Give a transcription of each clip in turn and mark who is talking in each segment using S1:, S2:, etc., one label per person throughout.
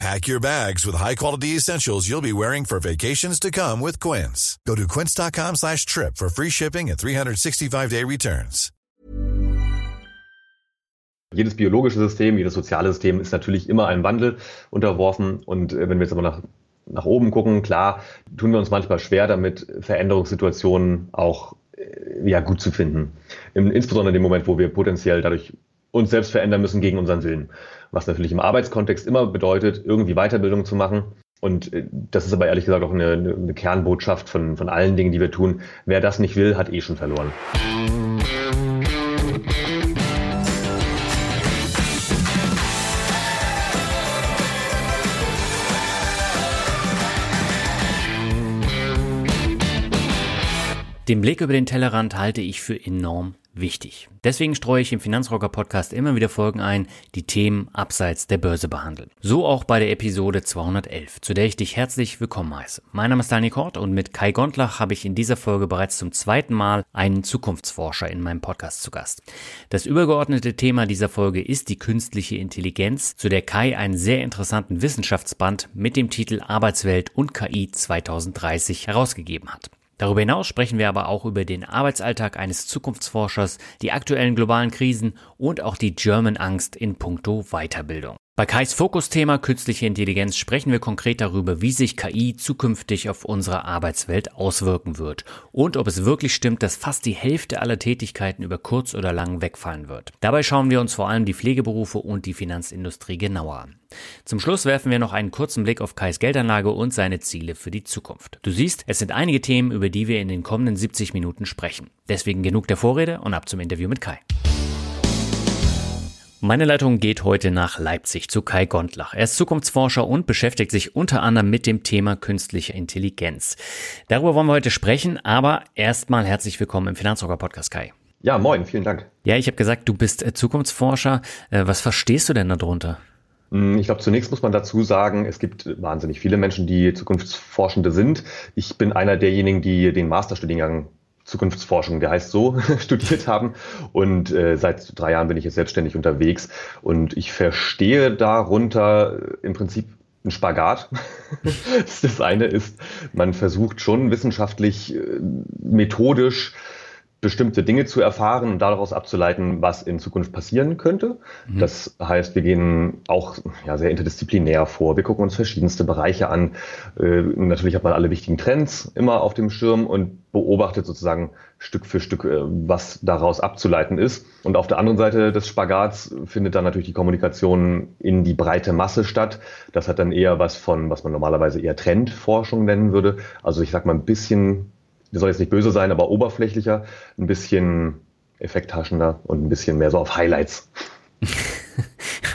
S1: Pack your bags with high-quality essentials you'll be wearing for vacations to come with Quince. Go to quince.com slash trip for free shipping and 365-day returns.
S2: Jedes biologische System, jedes soziale System ist natürlich immer einem Wandel unterworfen. Und äh, wenn wir jetzt aber nach, nach oben gucken, klar, tun wir uns manchmal schwer damit, Veränderungssituationen auch äh, ja, gut zu finden. insbesondere in dem Moment, wo wir potenziell dadurch uns selbst verändern müssen gegen unseren Willen. Was natürlich im Arbeitskontext immer bedeutet, irgendwie Weiterbildung zu machen. Und äh, das ist aber ehrlich gesagt auch eine, eine Kernbotschaft von, von allen Dingen, die wir tun. Wer das nicht will, hat eh schon verloren.
S3: Den Blick über den Tellerrand halte ich für enorm wichtig. Deswegen streue ich im Finanzrocker Podcast immer wieder Folgen ein, die Themen abseits der Börse behandeln. So auch bei der Episode 211, zu der ich dich herzlich willkommen heiße. Mein Name ist Daniel Kort und mit Kai Gondlach habe ich in dieser Folge bereits zum zweiten Mal einen Zukunftsforscher in meinem Podcast zu Gast. Das übergeordnete Thema dieser Folge ist die künstliche Intelligenz, zu der Kai einen sehr interessanten Wissenschaftsband mit dem Titel Arbeitswelt und KI 2030 herausgegeben hat. Darüber hinaus sprechen wir aber auch über den Arbeitsalltag eines Zukunftsforschers, die aktuellen globalen Krisen und auch die German Angst in puncto Weiterbildung. Bei Kais Fokusthema künstliche Intelligenz sprechen wir konkret darüber, wie sich KI zukünftig auf unsere Arbeitswelt auswirken wird und ob es wirklich stimmt, dass fast die Hälfte aller Tätigkeiten über kurz oder lang wegfallen wird. Dabei schauen wir uns vor allem die Pflegeberufe und die Finanzindustrie genauer an. Zum Schluss werfen wir noch einen kurzen Blick auf Kais Geldanlage und seine Ziele für die Zukunft. Du siehst, es sind einige Themen, über die wir in den kommenden 70 Minuten sprechen. Deswegen genug der Vorrede und ab zum Interview mit Kai. Meine Leitung geht heute nach Leipzig zu Kai Gondlach. Er ist Zukunftsforscher und beschäftigt sich unter anderem mit dem Thema künstliche Intelligenz. Darüber wollen wir heute sprechen, aber erstmal herzlich willkommen im Finanzrocker Podcast, Kai.
S2: Ja, moin, vielen Dank.
S3: Ja, ich habe gesagt, du bist äh, Zukunftsforscher. Äh, was verstehst du denn darunter?
S2: Hm, ich glaube, zunächst muss man dazu sagen, es gibt wahnsinnig viele Menschen, die Zukunftsforschende sind. Ich bin einer derjenigen, die den Masterstudiengang Zukunftsforschung, der heißt so, studiert haben. Und äh, seit drei Jahren bin ich jetzt selbstständig unterwegs. Und ich verstehe darunter im Prinzip ein Spagat. das eine ist, man versucht schon wissenschaftlich, äh, methodisch bestimmte Dinge zu erfahren und daraus abzuleiten, was in Zukunft passieren könnte. Mhm. Das heißt, wir gehen auch ja, sehr interdisziplinär vor. Wir gucken uns verschiedenste Bereiche an. Äh, natürlich hat man alle wichtigen Trends immer auf dem Schirm und beobachtet sozusagen Stück für Stück, äh, was daraus abzuleiten ist. Und auf der anderen Seite des Spagats findet dann natürlich die Kommunikation in die breite Masse statt. Das hat dann eher was von, was man normalerweise eher Trendforschung nennen würde. Also ich sag mal ein bisschen das soll jetzt nicht böse sein, aber oberflächlicher, ein bisschen effekthaschender und ein bisschen mehr so auf Highlights.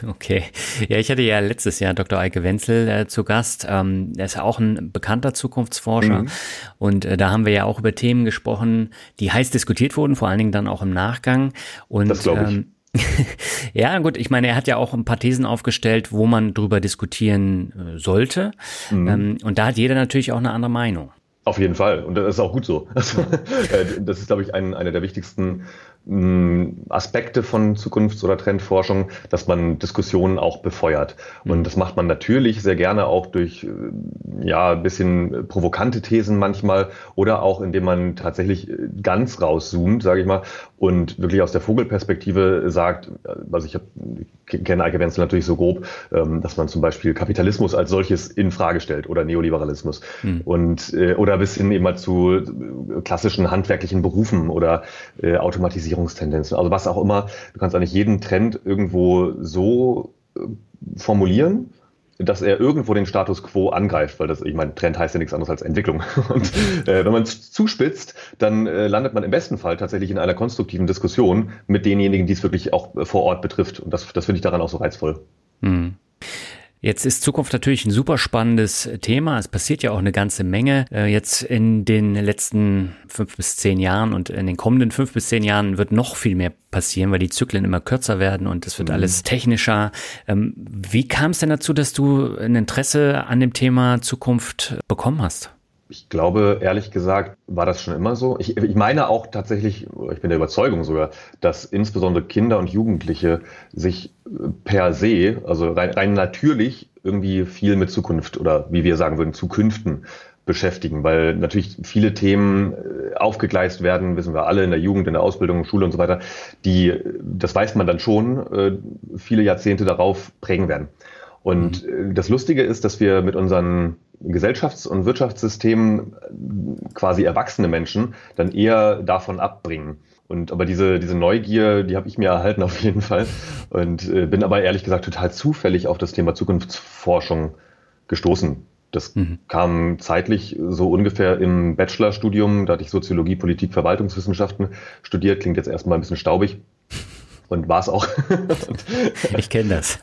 S3: Okay. Ja, ich hatte ja letztes Jahr Dr. Eike Wenzel äh, zu Gast. Ähm, er ist ja auch ein bekannter Zukunftsforscher. Mhm. Und äh, da haben wir ja auch über Themen gesprochen, die heiß diskutiert wurden, vor allen Dingen dann auch im Nachgang. Und,
S2: das glaube ich. Ähm,
S3: ja, gut, ich meine, er hat ja auch ein paar Thesen aufgestellt, wo man drüber diskutieren äh, sollte. Mhm. Ähm, und da hat jeder natürlich auch eine andere Meinung.
S2: Auf jeden Fall. Und das ist auch gut so. Äh, das ist, glaube ich, ein, einer der wichtigsten Aspekte von Zukunfts- oder Trendforschung, dass man Diskussionen auch befeuert. Und mhm. das macht man natürlich sehr gerne auch durch äh, ja ein bisschen provokante Thesen manchmal oder auch indem man tatsächlich äh, ganz rauszoomt, sage ich mal, und wirklich aus der Vogelperspektive sagt, also ich, hab, ich kenne Eike Wenzel natürlich so grob, ähm, dass man zum Beispiel Kapitalismus als solches in Frage stellt oder Neoliberalismus mhm. und oder bis hin immer zu klassischen handwerklichen Berufen oder Automatisierung Veränderungstendenzen, also was auch immer. Du kannst eigentlich jeden Trend irgendwo so äh, formulieren, dass er irgendwo den Status quo angreift, weil das, ich meine, Trend heißt ja nichts anderes als Entwicklung. Und äh, wenn man es zuspitzt, dann äh, landet man im besten Fall tatsächlich in einer konstruktiven Diskussion mit denjenigen, die es wirklich auch äh, vor Ort betrifft. Und das, das finde ich daran auch so reizvoll. Hm.
S3: Jetzt ist Zukunft natürlich ein super spannendes Thema. Es passiert ja auch eine ganze Menge. Äh, jetzt in den letzten fünf bis zehn Jahren und in den kommenden fünf bis zehn Jahren wird noch viel mehr passieren, weil die Zyklen immer kürzer werden und es wird mhm. alles technischer. Ähm, wie kam es denn dazu, dass du ein Interesse an dem Thema Zukunft bekommen hast?
S2: Ich glaube, ehrlich gesagt, war das schon immer so. Ich, ich meine auch tatsächlich, ich bin der Überzeugung sogar, dass insbesondere Kinder und Jugendliche sich per se, also rein, rein natürlich, irgendwie viel mit Zukunft oder wie wir sagen würden, Zukünften beschäftigen, weil natürlich viele Themen äh, aufgegleist werden, wissen wir alle in der Jugend, in der Ausbildung, Schule und so weiter, die, das weiß man dann schon, äh, viele Jahrzehnte darauf prägen werden. Und mhm. Äh, das Lustige ist, dass wir mit unseren Gesellschafts- und Wirtschaftssystemen quasi erwachsene Menschen dann eher davon abbringen. Und aber diese, diese Neugier, die habe ich mir erhalten auf jeden Fall. Und äh, bin aber ehrlich gesagt total zufällig auf das Thema Zukunftsforschung gestoßen. Das mhm. kam zeitlich so ungefähr im Bachelorstudium, da hatte ich Soziologie, Politik, Verwaltungswissenschaften studiert, klingt jetzt erstmal ein bisschen staubig und war es auch.
S3: ich kenne das.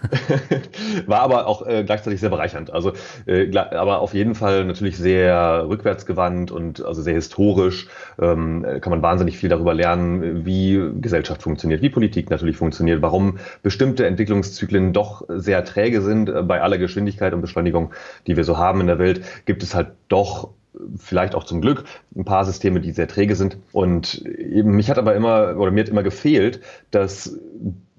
S2: War aber auch äh, gleichzeitig sehr bereichernd. Also, äh, aber auf jeden Fall natürlich sehr rückwärtsgewandt und also sehr historisch. Ähm, kann man wahnsinnig viel darüber lernen, wie Gesellschaft funktioniert, wie Politik natürlich funktioniert, warum bestimmte Entwicklungszyklen doch sehr träge sind. Bei aller Geschwindigkeit und Beschleunigung, die wir so haben in der Welt, gibt es halt doch vielleicht auch zum Glück ein paar Systeme, die sehr träge sind. Und eben mich hat aber immer, oder mir hat immer gefehlt, dass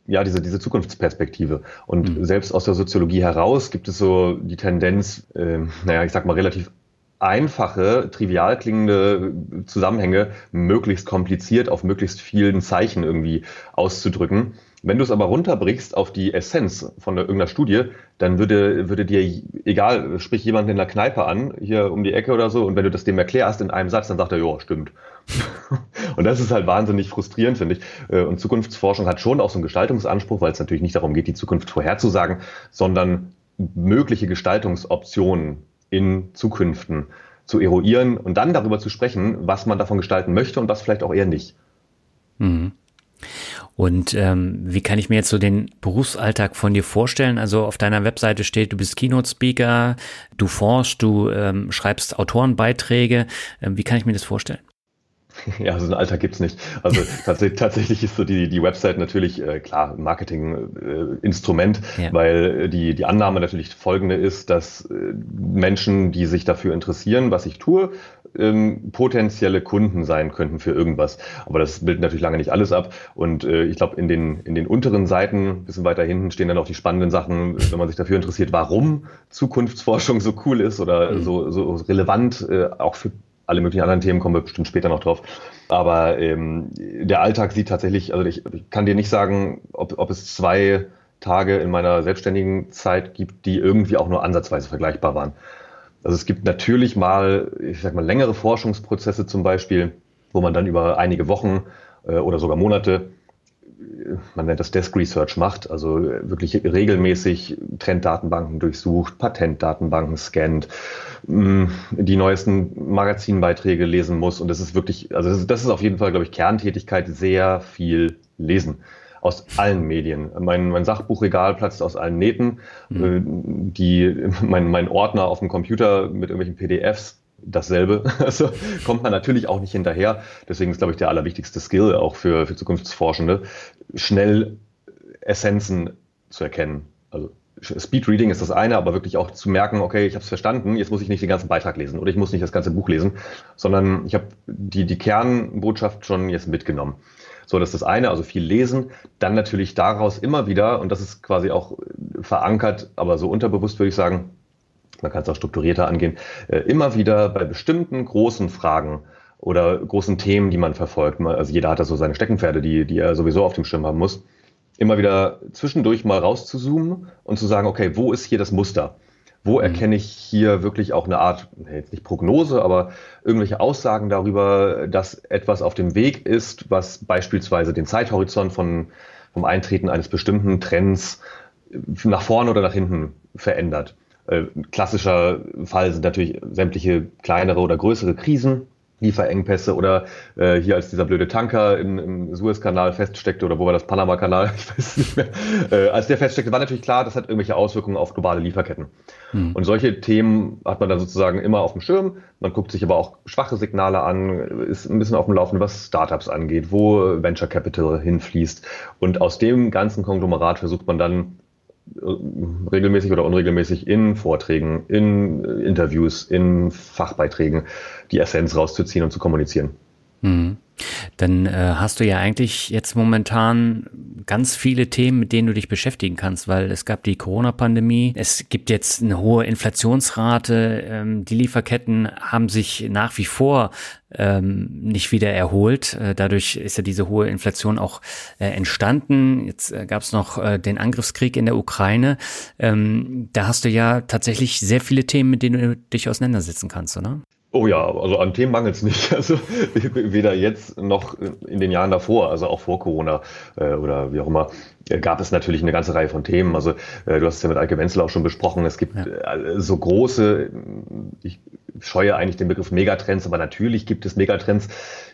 S2: ja, diese, diese Zukunftsperspektive. Und mhm. selbst aus der Soziologie heraus gibt es so die Tendenz, äh, naja, ich sag mal relativ einfache, trivial klingende Zusammenhänge möglichst kompliziert auf möglichst vielen Zeichen irgendwie auszudrücken. Wenn du es aber runterbrichst auf die Essenz von irgendeiner Studie, dann würde, würde dir, egal, sprich jemand in der Kneipe an, hier um die Ecke oder so, und wenn du das dem erklärst in einem Satz, dann sagt er, ja, stimmt. und das ist halt wahnsinnig frustrierend, finde ich. Äh, und Zukunftsforschung hat schon auch so einen Gestaltungsanspruch, weil es natürlich nicht darum geht, die Zukunft vorherzusagen, sondern mögliche Gestaltungsoptionen in Zukünften zu eruieren und dann darüber zu sprechen, was man davon gestalten möchte und was vielleicht auch eher nicht.
S3: Mhm. Und ähm, wie kann ich mir jetzt so den Berufsalltag von dir vorstellen? Also auf deiner Webseite steht, du bist Keynote-Speaker, du forschst, du ähm, schreibst Autorenbeiträge. Ähm, wie kann ich mir das vorstellen?
S2: Ja, so einen Alltag gibt's nicht. Also tatsächlich, tatsächlich ist so die, die Website natürlich, äh, klar, Marketing-Instrument, äh, ja. weil die, die Annahme natürlich folgende ist, dass äh, Menschen, die sich dafür interessieren, was ich tue, ähm, potenzielle Kunden sein könnten für irgendwas. Aber das bildet natürlich lange nicht alles ab. Und äh, ich glaube, in den, in den unteren Seiten, ein bisschen weiter hinten, stehen dann auch die spannenden Sachen, wenn man sich dafür interessiert, warum Zukunftsforschung so cool ist oder mhm. so, so relevant, äh, auch für alle möglichen anderen Themen kommen wir bestimmt später noch drauf. Aber ähm, der Alltag sieht tatsächlich, also ich, ich kann dir nicht sagen, ob, ob es zwei Tage in meiner selbstständigen Zeit gibt, die irgendwie auch nur ansatzweise vergleichbar waren. Also es gibt natürlich mal, ich sag mal, längere Forschungsprozesse zum Beispiel, wo man dann über einige Wochen äh, oder sogar Monate man nennt das Desk Research macht, also wirklich regelmäßig Trenddatenbanken durchsucht, Patentdatenbanken scannt, mm, die neuesten Magazinbeiträge lesen muss. Und das ist wirklich, also das ist, das ist auf jeden Fall, glaube ich, Kerntätigkeit, sehr viel lesen aus allen Medien. Mein, mein Sachbuchregal platzt aus allen Nähten. Mhm. Die, mein, mein Ordner auf dem Computer mit irgendwelchen PDFs dasselbe. Also kommt man natürlich auch nicht hinterher. Deswegen ist, glaube ich, der allerwichtigste Skill auch für, für Zukunftsforschende, schnell Essenzen zu erkennen. Also Speedreading ist das eine, aber wirklich auch zu merken, okay, ich habe es verstanden, jetzt muss ich nicht den ganzen Beitrag lesen oder ich muss nicht das ganze Buch lesen, sondern ich habe die, die Kernbotschaft schon jetzt mitgenommen. So, das ist das eine, also viel lesen. Dann natürlich daraus immer wieder, und das ist quasi auch verankert, aber so unterbewusst würde ich sagen, man kann es auch strukturierter angehen, äh, immer wieder bei bestimmten großen Fragen oder großen Themen, die man verfolgt, also jeder hat da so seine Steckenpferde, die, die er sowieso auf dem Schirm haben muss, immer wieder zwischendurch mal rauszuzoomen und zu sagen, okay, wo ist hier das Muster? Wo mhm. erkenne ich hier wirklich auch eine Art, jetzt nicht Prognose, aber irgendwelche Aussagen darüber, dass etwas auf dem Weg ist, was beispielsweise den Zeithorizont von, vom Eintreten eines bestimmten Trends nach vorne oder nach hinten verändert. Äh, klassischer Fall sind natürlich sämtliche kleinere oder größere Krisen, Lieferengpässe oder äh, hier als dieser blöde Tanker im, im Suezkanal feststeckte oder wo war das Panama-Kanal, ich weiß nicht mehr, äh, als der feststeckte, war natürlich klar, das hat irgendwelche Auswirkungen auf globale Lieferketten. Mhm. Und solche Themen hat man dann sozusagen immer auf dem Schirm. Man guckt sich aber auch schwache Signale an, ist ein bisschen auf dem Laufenden, was Startups angeht, wo Venture Capital hinfließt. Und aus dem ganzen Konglomerat versucht man dann regelmäßig oder unregelmäßig in Vorträgen, in Interviews, in Fachbeiträgen die Essenz rauszuziehen und zu kommunizieren.
S3: Mhm. Dann äh, hast du ja eigentlich jetzt momentan ganz viele Themen, mit denen du dich beschäftigen kannst, weil es gab die Corona-Pandemie, es gibt jetzt eine hohe Inflationsrate, ähm, die Lieferketten haben sich nach wie vor ähm, nicht wieder erholt. Äh, dadurch ist ja diese hohe Inflation auch äh, entstanden. Jetzt äh, gab es noch äh, den Angriffskrieg in der Ukraine. Ähm, da hast du ja tatsächlich sehr viele Themen, mit denen du dich auseinandersetzen kannst, oder?
S2: Oh ja, also an Themen mangelt es nicht. Also weder jetzt noch in den Jahren davor, also auch vor Corona äh, oder wie auch immer, äh, gab es natürlich eine ganze Reihe von Themen. Also äh, du hast es ja mit Eike Wenzel auch schon besprochen. Es gibt ja. äh, so große, ich scheue eigentlich den Begriff Megatrends, aber natürlich gibt es Megatrends,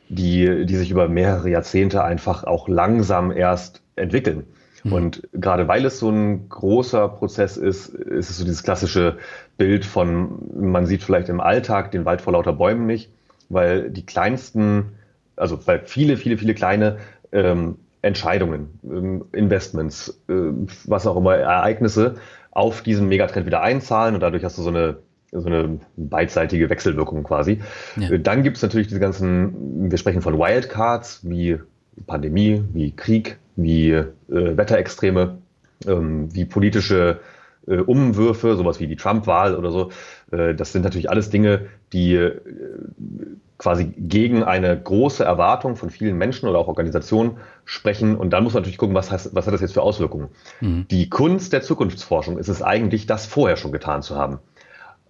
S2: die, die sich über mehrere Jahrzehnte einfach auch langsam erst entwickeln. Mhm. Und gerade weil es so ein großer Prozess ist, ist es so dieses klassische Bild von, man sieht vielleicht im Alltag den Wald vor lauter Bäumen nicht, weil die kleinsten, also weil viele, viele, viele kleine ähm, Entscheidungen, ähm, Investments, äh, was auch immer, Ereignisse auf diesen Megatrend wieder einzahlen und dadurch hast du so eine so eine beidseitige Wechselwirkung quasi. Ja. Äh, dann gibt es natürlich diese ganzen, wir sprechen von Wildcards wie Pandemie, wie Krieg, wie äh, Wetterextreme, ähm, wie politische äh, Umwürfe, sowas wie die Trump-Wahl oder so. Äh, das sind natürlich alles Dinge, die äh, quasi gegen eine große Erwartung von vielen Menschen oder auch Organisationen sprechen. Und dann muss man natürlich gucken, was, heißt, was hat das jetzt für Auswirkungen. Mhm. Die Kunst der Zukunftsforschung ist es eigentlich, das vorher schon getan zu haben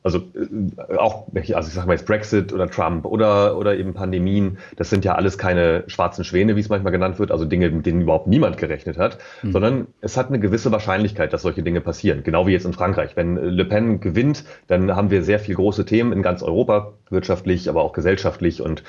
S2: also äh, auch, also ich sage mal jetzt Brexit oder Trump oder, oder eben Pandemien, das sind ja alles keine schwarzen Schwäne, wie es manchmal genannt wird, also Dinge, mit denen überhaupt niemand gerechnet hat, mhm. sondern es hat eine gewisse Wahrscheinlichkeit, dass solche Dinge passieren. Genau wie jetzt in Frankreich. Wenn Le Pen gewinnt, dann haben wir sehr viel große Themen in ganz Europa, wirtschaftlich, aber auch gesellschaftlich und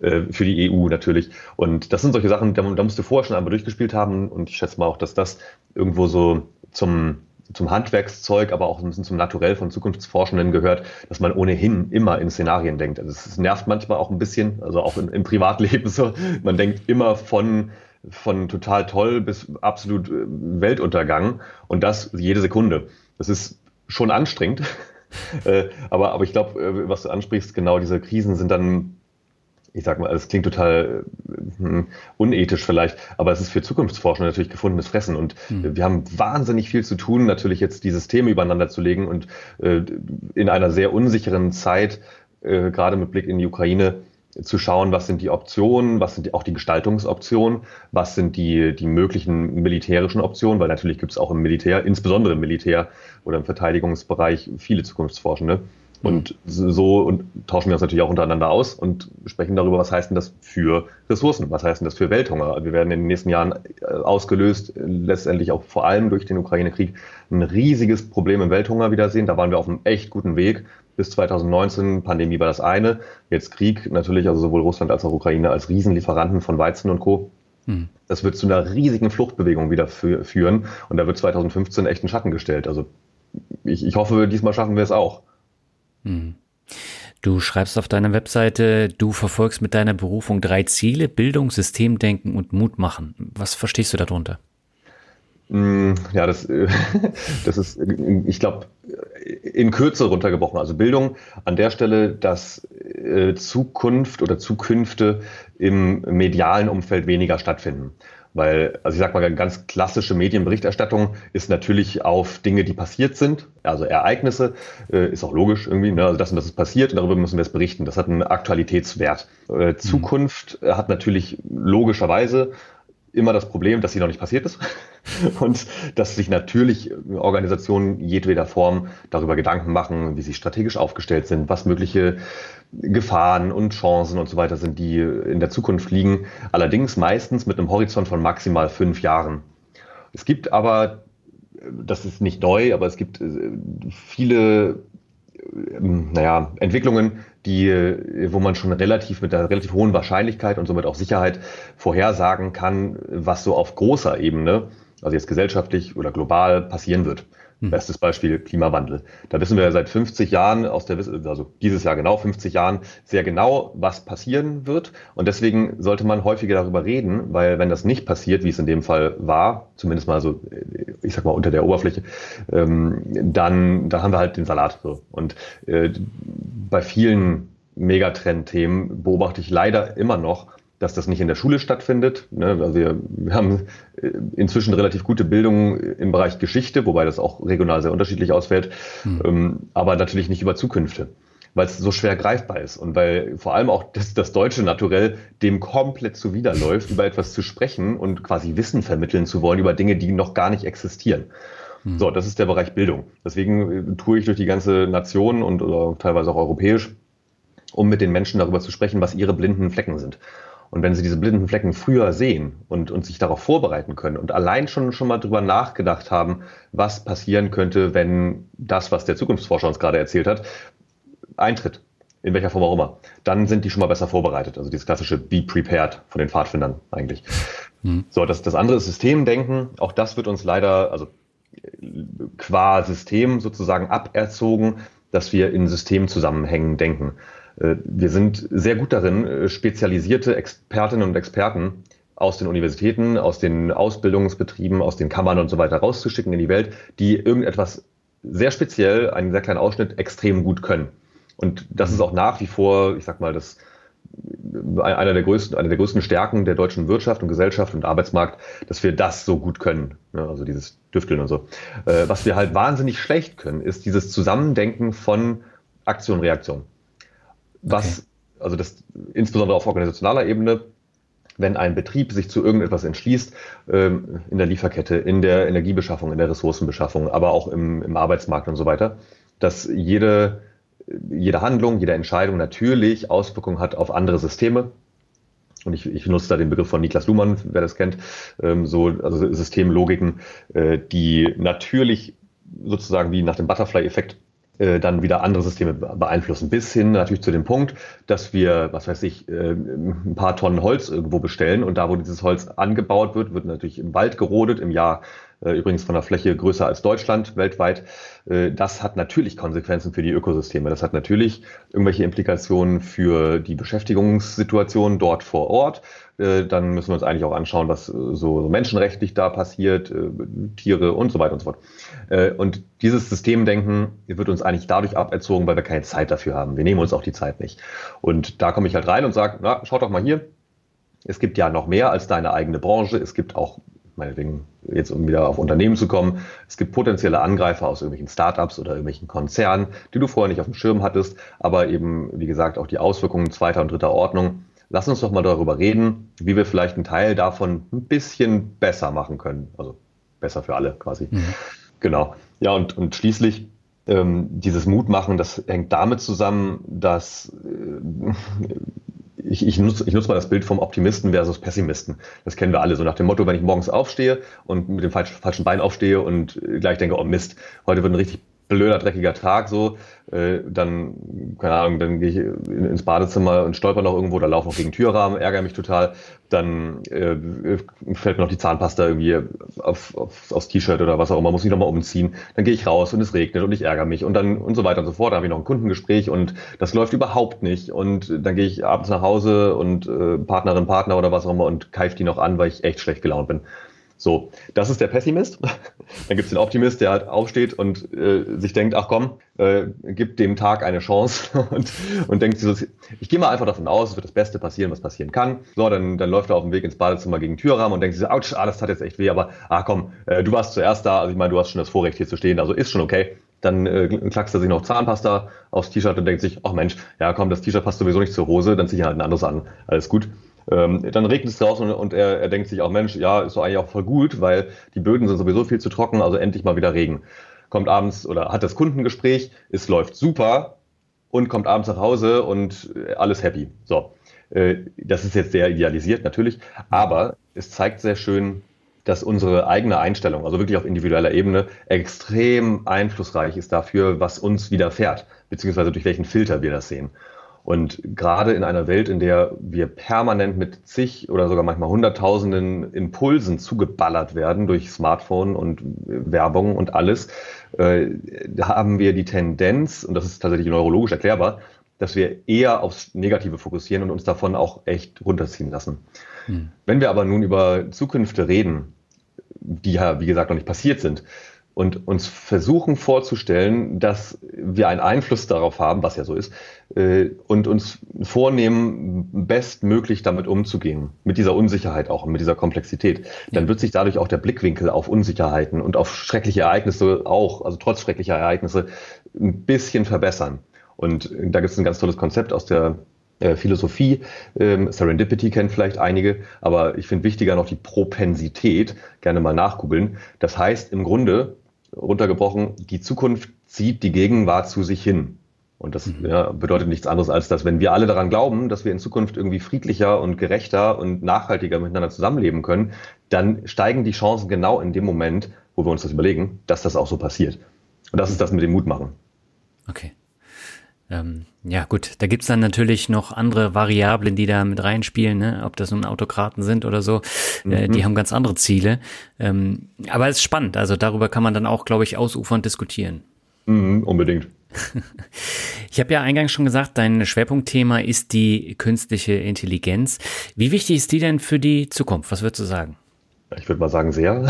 S2: äh, für die EU natürlich. Und das sind solche Sachen, da, da musst du vorher schon einmal durchgespielt haben und ich schätze mal auch, dass das irgendwo so zum zum Handwerkszeug, aber auch ein bisschen zum Naturell von Zukunftsforschenden gehört, dass man ohnehin immer in Szenarien denkt. Also es nervt manchmal auch ein bisschen, also auch im, im Privatleben so. Man denkt immer von von total toll bis absolut äh, Weltuntergang und das jede Sekunde. Das ist schon anstrengend. Äh, aber, aber ich glaube, äh, was du ansprichst, genau diese Krisen sind dann ich sag mal, es klingt total äh, unethisch vielleicht, aber es ist für Zukunftsforschung natürlich gefundenes Fressen und mhm. wir haben wahnsinnig viel zu tun, natürlich jetzt die Systeme übereinander zu legen und äh, in einer sehr unsicheren Zeit, äh, gerade mit Blick in die Ukraine, zu schauen, was sind die Optionen, was sind die, auch die Gestaltungsoptionen, was sind die, die möglichen militärischen Optionen, weil natürlich gibt es auch im Militär, insbesondere im Militär oder im Verteidigungsbereich, viele Zukunftsforschende. Und so und tauschen wir uns natürlich auch untereinander aus und sprechen darüber, was heißt denn das für Ressourcen, was heißt denn das für Welthunger. Wir werden in den nächsten Jahren äh, ausgelöst, letztendlich auch vor allem durch den Ukraine-Krieg, ein riesiges Problem im Welthunger wiedersehen. Da waren wir auf einem echt guten Weg. Bis 2019, Pandemie war das eine, jetzt Krieg natürlich, also sowohl Russland als auch Ukraine als Riesenlieferanten von Weizen und Co. Hm. Das wird zu einer riesigen Fluchtbewegung wieder führen und da wird 2015 echt ein Schatten gestellt. Also ich, ich hoffe, diesmal schaffen wir es auch.
S3: Hm. Du schreibst auf deiner Webseite, du verfolgst mit deiner Berufung drei Ziele, Bildung, Systemdenken und Mut machen. Was verstehst du darunter?
S2: Hm, ja, das, das ist, ich glaube, in Kürze runtergebrochen. Also Bildung an der Stelle, dass äh, Zukunft oder Zukünfte im medialen Umfeld weniger stattfinden. Weil, also ich sag mal, ganz klassische Medienberichterstattung ist natürlich auf Dinge, die passiert sind, also Ereignisse, äh, ist auch logisch irgendwie, ne? also das und das ist passiert und darüber müssen wir es berichten. Das hat einen Aktualitätswert. Äh, mhm. Zukunft hat natürlich logischerweise immer das Problem, dass sie noch nicht passiert ist und dass sich natürlich Organisationen jedweder Form darüber Gedanken machen, wie sie strategisch aufgestellt sind, was mögliche Gefahren und Chancen und so weiter sind, die in der Zukunft liegen. Allerdings meistens mit einem Horizont von maximal fünf Jahren. Es gibt aber, das ist nicht neu, aber es gibt äh, viele naja, Entwicklungen, die, wo man schon relativ mit einer relativ hohen Wahrscheinlichkeit und somit auch Sicherheit vorhersagen kann, was so auf großer Ebene, also jetzt gesellschaftlich oder global passieren wird. Hm. Bestes Beispiel Klimawandel. Da wissen wir seit 50 Jahren aus der, also dieses Jahr genau 50 Jahren sehr genau, was passieren wird. Und deswegen sollte man häufiger darüber reden, weil wenn das nicht passiert, wie es in dem Fall war, zumindest mal so, ich sag mal unter der Oberfläche, ähm, dann, da haben wir halt den Salat. So. Und äh, bei vielen Megatrend-Themen beobachte ich leider immer noch, dass das nicht in der Schule stattfindet. Ne? Also wir, wir haben äh, inzwischen relativ gute Bildung im Bereich Geschichte, wobei das auch regional sehr unterschiedlich ausfällt, mhm. aber natürlich nicht über Zukünfte weil es so schwer greifbar ist und weil vor allem auch das, das deutsche Naturell dem komplett zuwiderläuft, über etwas zu sprechen und quasi Wissen vermitteln zu wollen über Dinge, die noch gar nicht existieren. Mhm. So, das ist der Bereich Bildung. Deswegen äh, tue ich durch die ganze Nation und teilweise auch europäisch, um mit den Menschen darüber zu sprechen, was ihre blinden Flecken sind. Und wenn sie diese blinden Flecken früher sehen und, und sich darauf vorbereiten können und allein schon, schon mal drüber nachgedacht haben, was passieren könnte, wenn das, was der Zukunftsforscher uns gerade erzählt hat, eintritt, in welcher Form auch immer, dann sind die schon mal besser vorbereitet. Also dieses klassische Be Prepared von den Pfadfindern eigentlich. Mhm. So, das, das andere ist Systemdenken. Auch das wird uns leider, also qua System sozusagen aberzogen, dass wir in Systemzusammenhängen denken. Äh, wir sind sehr gut darin, äh, spezialisierte Expertinnen und Experten aus den Universitäten, aus den Ausbildungsbetrieben, aus den Kammern und so weiter rauszuschicken in die Welt, die irgendetwas sehr speziell, einen sehr kleinen Ausschnitt extrem gut können. Und das ist auch nach wie vor, ich sag mal, das einer der größten, eine der größten Stärken der deutschen Wirtschaft und Gesellschaft und Arbeitsmarkt, dass wir das so gut können. Ne? Also dieses Düfteln und so. Äh, was wir halt wahnsinnig schlecht können, ist dieses Zusammendenken von Aktion, Reaktion. Was, okay. also das insbesondere auf organisationaler Ebene, wenn ein Betrieb sich zu irgendetwas entschließt, ähm, in der Lieferkette, in der Energiebeschaffung, in der Ressourcenbeschaffung, aber auch im, im Arbeitsmarkt und so weiter, dass jede, jede Handlung, jede Entscheidung natürlich Auswirkungen hat auf andere Systeme. Und ich, ich nutze da den Begriff von Niklas Luhmann, wer das kennt, ähm, so also Systemlogiken, äh, die natürlich sozusagen wie nach dem Butterfly-Effekt dann wieder andere Systeme beeinflussen. Bis hin natürlich zu dem Punkt, dass wir, was weiß ich, äh, ein paar Tonnen Holz irgendwo bestellen und da, wo dieses Holz angebaut wird, wird natürlich im Wald gerodet, im Jahr äh, übrigens von der Fläche größer als Deutschland weltweit. Das hat natürlich Konsequenzen für die Ökosysteme. Das hat natürlich irgendwelche Implikationen für die Beschäftigungssituation dort vor Ort. Dann müssen wir uns eigentlich auch anschauen, was so menschenrechtlich da passiert, Tiere und so weiter und so fort. Und dieses Systemdenken wird uns eigentlich dadurch aberzogen, weil wir keine Zeit dafür haben. Wir nehmen uns auch die Zeit nicht. Und da komme ich halt rein und sage, na, schaut doch mal hier. Es gibt ja noch mehr als deine eigene Branche. Es gibt auch meinetwegen jetzt um wieder auf Unternehmen zu kommen, es gibt potenzielle Angreifer aus irgendwelchen Startups oder irgendwelchen Konzernen, die du vorher nicht auf dem Schirm hattest, aber eben, wie gesagt, auch die Auswirkungen zweiter und dritter Ordnung. Lass uns doch mal darüber reden, wie wir vielleicht einen Teil davon ein bisschen besser machen können. Also besser für alle quasi. Mhm. Genau. Ja, und, und schließlich ähm, dieses Mutmachen, das hängt damit zusammen, dass äh, ich, ich, nutze, ich nutze mal das Bild vom Optimisten versus Pessimisten. Das kennen wir alle. So nach dem Motto, wenn ich morgens aufstehe und mit dem falschen, falschen Bein aufstehe und gleich denke, oh Mist, heute wird ein richtig blöder, dreckiger Tag so, äh, dann, keine Ahnung, dann gehe ich ins Badezimmer und stolper noch irgendwo, da laufe noch gegen Türrahmen, ärgere mich total, dann äh, fällt mir noch die Zahnpasta irgendwie auf, auf, aufs T-Shirt oder was auch immer, muss ich nochmal umziehen, dann gehe ich raus und es regnet und ich ärgere mich und dann und so weiter und so fort, dann habe ich noch ein Kundengespräch und das läuft überhaupt nicht. Und dann gehe ich abends nach Hause und äh, Partnerin, Partner oder was auch immer und keife die noch an, weil ich echt schlecht gelaunt bin. So, das ist der Pessimist. Dann gibt es den Optimist, der halt aufsteht und äh, sich denkt, ach komm, äh, gibt dem Tag eine Chance und, und denkt sich so, ich gehe mal einfach davon aus, es wird das Beste passieren, was passieren kann. So, dann, dann läuft er auf dem Weg ins Badezimmer gegen den Türrahmen und denkt sich so, ouch, ah, das tat jetzt echt weh, aber ach komm, äh, du warst zuerst da, also ich meine, du hast schon das Vorrecht hier zu stehen, also ist schon okay. Dann äh, klackst er sich noch Zahnpasta aufs T-Shirt und denkt sich, ach Mensch, ja komm, das T-Shirt passt sowieso nicht zur Hose, dann zieh ich halt ein anderes an. Alles gut. Ähm, dann regnet es draußen und, und er, er denkt sich auch, Mensch, ja, ist doch eigentlich auch voll gut, weil die Böden sind sowieso viel zu trocken, also endlich mal wieder Regen. Kommt abends oder hat das Kundengespräch, es läuft super und kommt abends nach Hause und äh, alles happy. So. Äh, das ist jetzt sehr idealisiert natürlich, aber es zeigt sehr schön, dass unsere eigene Einstellung, also wirklich auf individueller Ebene, extrem einflussreich ist dafür, was uns widerfährt, beziehungsweise durch welchen Filter wir das sehen. Und gerade in einer Welt, in der wir permanent mit zig oder sogar manchmal hunderttausenden Impulsen zugeballert werden durch Smartphone und Werbung und alles, äh, haben wir die Tendenz, und das ist tatsächlich neurologisch erklärbar, dass wir eher aufs Negative fokussieren und uns davon auch echt runterziehen lassen. Hm. Wenn wir aber nun über Zukünfte reden, die ja, wie gesagt, noch nicht passiert sind, und uns versuchen vorzustellen, dass wir einen Einfluss darauf haben, was ja so ist, äh, und uns vornehmen, bestmöglich damit umzugehen, mit dieser Unsicherheit auch und mit dieser Komplexität, dann wird sich dadurch auch der Blickwinkel auf Unsicherheiten und auf schreckliche Ereignisse auch, also trotz schrecklicher Ereignisse, ein bisschen verbessern. Und da gibt es ein ganz tolles Konzept aus der äh, Philosophie. Ähm, Serendipity kennt vielleicht einige, aber ich finde wichtiger noch die Propensität, gerne mal nachgoogeln. Das heißt im Grunde, runtergebrochen, die Zukunft zieht die Gegenwart zu sich hin. Und das mhm. ja, bedeutet nichts anderes, als dass, wenn wir alle daran glauben, dass wir in Zukunft irgendwie friedlicher und gerechter und nachhaltiger miteinander zusammenleben können, dann steigen die Chancen genau in dem Moment, wo wir uns das überlegen, dass das auch so passiert. Und das ist das mit dem Mut machen.
S3: Okay. Ähm, ja, gut, da gibt's dann natürlich noch andere Variablen, die da mit reinspielen, ne? ob das nun Autokraten sind oder so. Mhm. Äh, die haben ganz andere Ziele. Ähm, aber es ist spannend, also darüber kann man dann auch, glaube ich, ausufernd diskutieren.
S2: Mhm, unbedingt.
S3: Ich habe ja eingangs schon gesagt, dein Schwerpunktthema ist die künstliche Intelligenz. Wie wichtig ist die denn für die Zukunft? Was würdest du sagen?
S2: Ich würde mal sagen, sehr.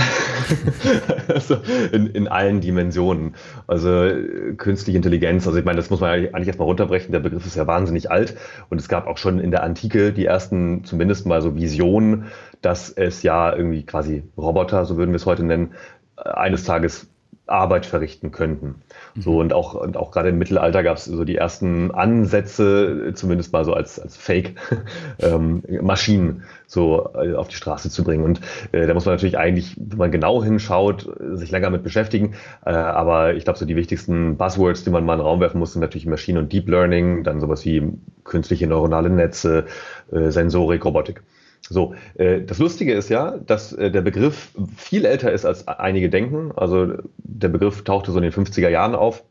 S2: also in, in allen Dimensionen. Also künstliche Intelligenz, also ich meine, das muss man eigentlich erstmal runterbrechen. Der Begriff ist ja wahnsinnig alt und es gab auch schon in der Antike die ersten zumindest mal so Visionen, dass es ja irgendwie quasi Roboter, so würden wir es heute nennen, eines Tages Arbeit verrichten könnten. So mhm. und auch, und auch gerade im Mittelalter gab es so die ersten Ansätze, zumindest mal so als, als Fake, ähm, Maschinen so äh, auf die Straße zu bringen. Und äh, da muss man natürlich eigentlich, wenn man genau hinschaut, sich länger mit beschäftigen. Äh, aber ich glaube, so die wichtigsten Buzzwords, die man mal in den Raum werfen muss, sind natürlich Machine und Deep Learning, dann sowas wie künstliche neuronale Netze, äh, Sensorik, Robotik. So, äh, das Lustige ist ja, dass äh, der Begriff viel älter ist, als einige denken. Also der Begriff tauchte so in den 50er Jahren auf.